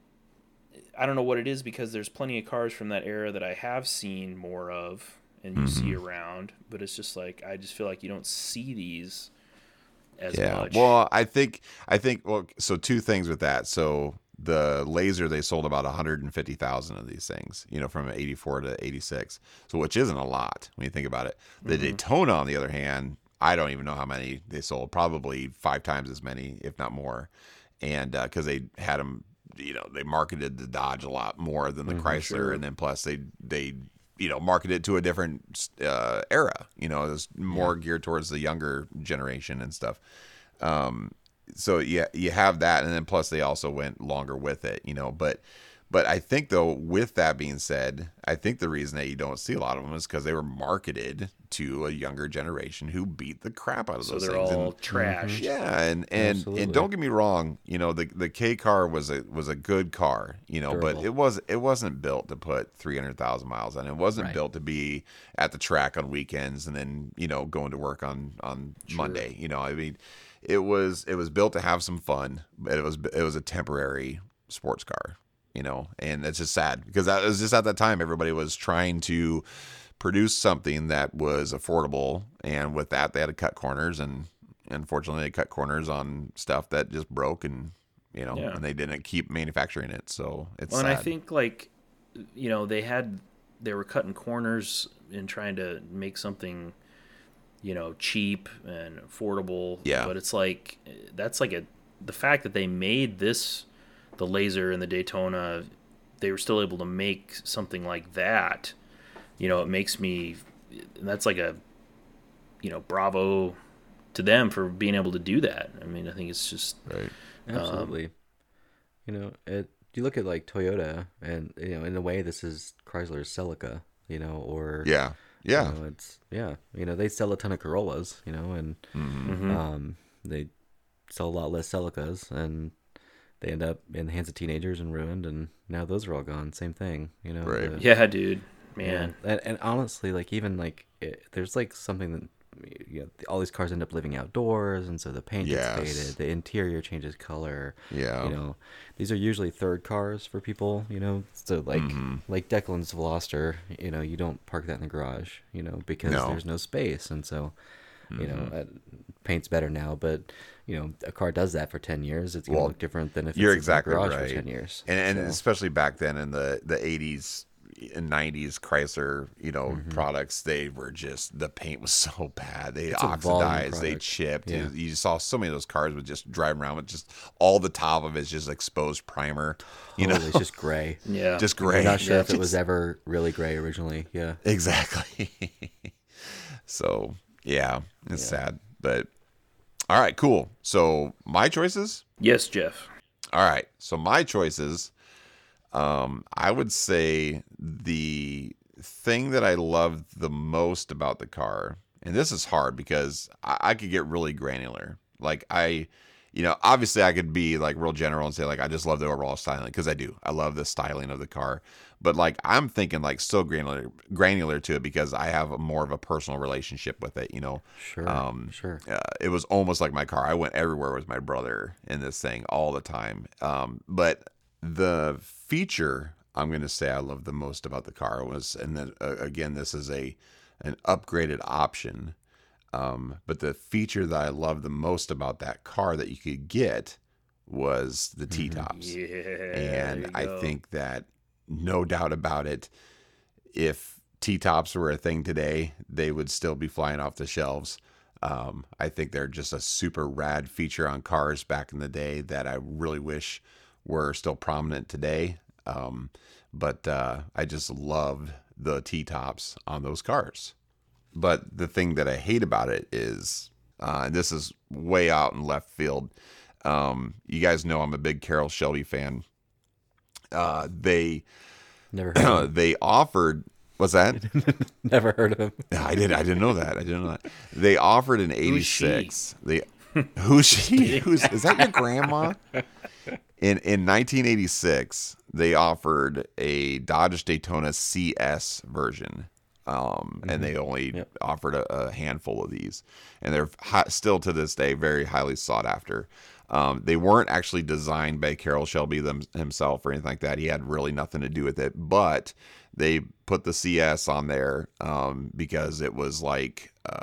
I don't know what it is because there's plenty of cars from that era that I have seen more of and you see Mm-hmm. around, but it's just like I just feel like you don't see these as Yeah. much. Well, I think I think well, so two things with that. So the laser they sold about 150,000 of these things, you know, from 84 to 86. So which isn't a lot when you think about it. The Daytona on the other hand, I don't even know how many they sold, probably 5 times as many if not more. And uh, cuz they had them you know, they marketed the Dodge a lot more than the Chrysler and then plus they they you know, marketed it to a different uh, era. You know, it was more geared towards the younger generation and stuff so yeah, you have that, and then plus they also went longer with it, you know. But but I think though, with that being said, I think the reason that you don't see a lot of them is because they were marketed to a younger generation who beat the crap out of so those they're things. all and, trash. Mhm. yeah, and and Absolutely. and don't get me wrong, you know the the K car was a was a good car, you know, but it was it wasn't built to put three hundred thousand miles on. It wasn't Right. built to be at the track on weekends and then you know going to work on on Monday. You know, I mean, it was it was built to have some fun, but it was it was a temporary sports car. You know, and it's just sad because that was just at that time everybody was trying to produce something that was affordable, and with that they had to cut corners, and unfortunately they cut corners on stuff that just broke, and you know, Yeah. and they didn't keep manufacturing it, so it's Well, and. I think like you know they had they were cutting corners and trying to make something you know cheap and affordable. Yeah. But it's like that's like a the fact that they made this the laser and the Daytona they were still able to make something like that. You know, it makes me that's like a you know bravo to them for being able to do that. I mean, I think it's just right. Um, Absolutely. you know, it. You look at like Toyota, and you know, in a way, this is Chrysler's Celica. You know, or Yeah, yeah, You know, it's yeah. You know, they sell a ton of Corollas. You know, and Mm-hmm. um, they sell a lot less Celicas, and they end up in the hands of teenagers and ruined. And now those are all gone. Same thing. You know. Right. the- yeah, dude. Man. and, and honestly, like even like it, there's like something that you know, all these cars end up living outdoors, and so the paint Yes. gets faded, the interior changes color. Yeah. you know, these are usually third cars for people. You know, so like Mm-hmm. like Declan's Veloster, you know, you don't park that in the garage, you know, because No. there's no space, and so. You know, Mm-hmm. uh, paint's better now, but you know, a car does that for ten years. It's gonna Well, look different than if You're it's in the exactly garage right. for ten years. and, and So- especially back then in the the 80s and 90s Chrysler, you know, products, they were just the paint was [LAUGHS] so bad. They Mm-hmm. It's oxidized, they chipped. Yeah. You, you saw so many of those cars with just driving around with just all the top of it's just exposed primer. You know, Totally, it's just gray. [LAUGHS] Yeah. just We're gray. not sure if it was ever really gray originally. Yeah. Exactly. [LAUGHS] so yeah, it's sad, but all right, cool. So my choices. Yes, Jeff. All right. So my choices, um, I would say the thing that I loved the most about the car, and this is hard because I, I could get really granular. Like I, you know, obviously I could be like real general and say like I just love the overall styling because I do. I love the styling of the car. But like I'm thinking like so granular granular to it because I have a more of a personal relationship with it, you know. Sure. Um, sure. uh, it was almost like my car. I went everywhere with my brother in this thing all the time. Um, but the feature I'm going to say I love the most about the car was, and then uh, again, this is a an upgraded option. Um, but the feature that I love the most about that car that you could get was the T tops Yeah. and I go. think that no doubt about it, if T tops were a thing today, they would still be flying off the shelves. Um, I think they're just a super rad feature on cars back in the day that I really wish were still prominent today. Um, but uh, I just loved the T tops on those cars. But the thing that I hate about it is, uh, and this is way out in left field. Um, you guys know I'm a big Carroll Shelby fan. Uh, they Never heard of [CLEARS THROAT] they offered what's that? [LAUGHS] Never heard of him. I did. I didn't know that. I didn't know that. They offered an Who's she? '86. They who's she? [LAUGHS] Who's is that? Your grandma? In in 1986, they offered a Dodge Daytona CS version, um, and they only Yep. offered a, a handful of these, and they're still to this day very highly sought after. Um, they weren't actually designed by Carroll Shelby them, himself or anything like that. He had really nothing to do with it, but they put the CS on there um, because it was like uh,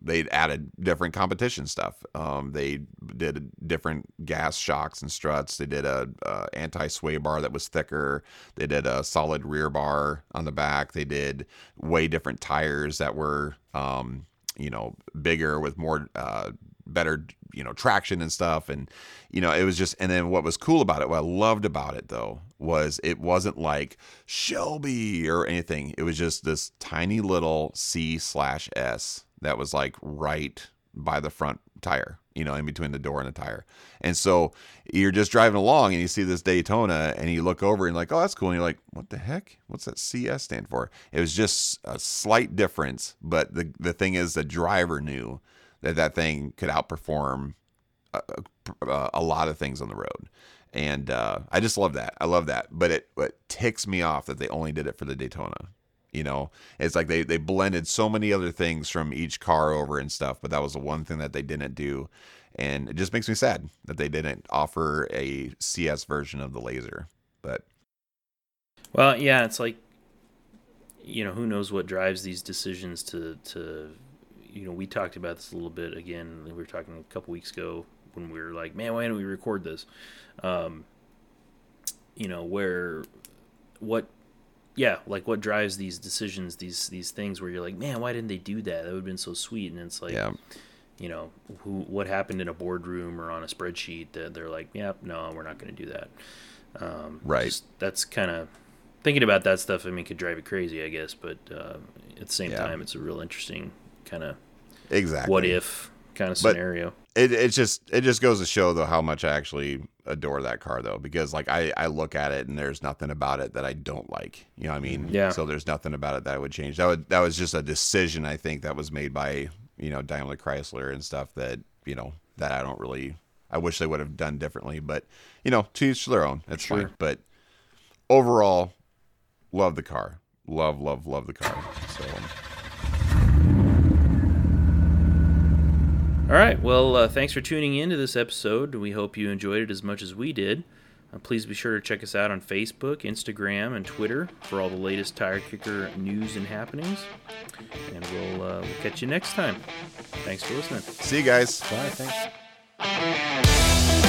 they'd added different competition stuff. Um, they did different gas shocks and struts. They did a, a anti sway bar that was thicker. They did a solid rear bar on the back. They did way different tires that were um, you know bigger with more uh, better you know traction and stuff. And you know it was just and then what was cool about it what i loved about it though was it wasn't like shelby or anything. It was just this tiny little c slash s that was like right by the front tire you know in between the door and the tire. And so you're just driving along and you see this daytona and you look over and like oh that's cool. And you're like what the heck? What's that cs stand for? It was just a slight difference but the the thing is the driver knew that that thing could outperform uh, uh, a, a, uh, a lot of things on the road. And uh, I just love that. I love that. But it, it ticks me off that they only did it for the Daytona. You know, it's like they, they blended so many other things from each car over and stuff, but that was the one thing that they didn't do. And it just makes me sad that they didn't offer a CS version of the laser. But Well, yeah, it's like you know, who knows what drives these decisions to to you know, we talked about this a little bit again. We were talking a couple weeks ago when we were like, "Man, why don't we record this?" Um, you know, where what yeah, like what drives these decisions, these these things where you're like, "Man, why didn't they do that? That would have been so sweet." And it's like yeah, you know, who what happened in a boardroom or on a spreadsheet that they're like, "Yep, no, we're not going to do that." Um, Right. just- that's kind of thinking about that stuff. I mean, could drive you crazy, I guess, but uh, at the same Yeah. time, it's a real interesting kind of exactly. what if kind of But- scenario. it it just it just goes to show though how much I actually adore that car though because like I I look at it and there's nothing about it that I don't like you know what I mean Yeah. so there's nothing about it that I would change that would that was just a decision I think that was made by you know Daimler Chrysler and stuff that you know that I don't really I wish they would have done differently but you know to each their own that's Sure. fine but overall love the car love love love the car so All right. Well, uh, thanks for tuning in to this episode. We hope you enjoyed it as much as we did. Uh, please be sure to check us out on Facebook, Instagram, and Twitter for all the latest Tire Kicker news and happenings. And we'll, uh, we'll catch you next time. Thanks for listening. see you guys Bye. Thanks.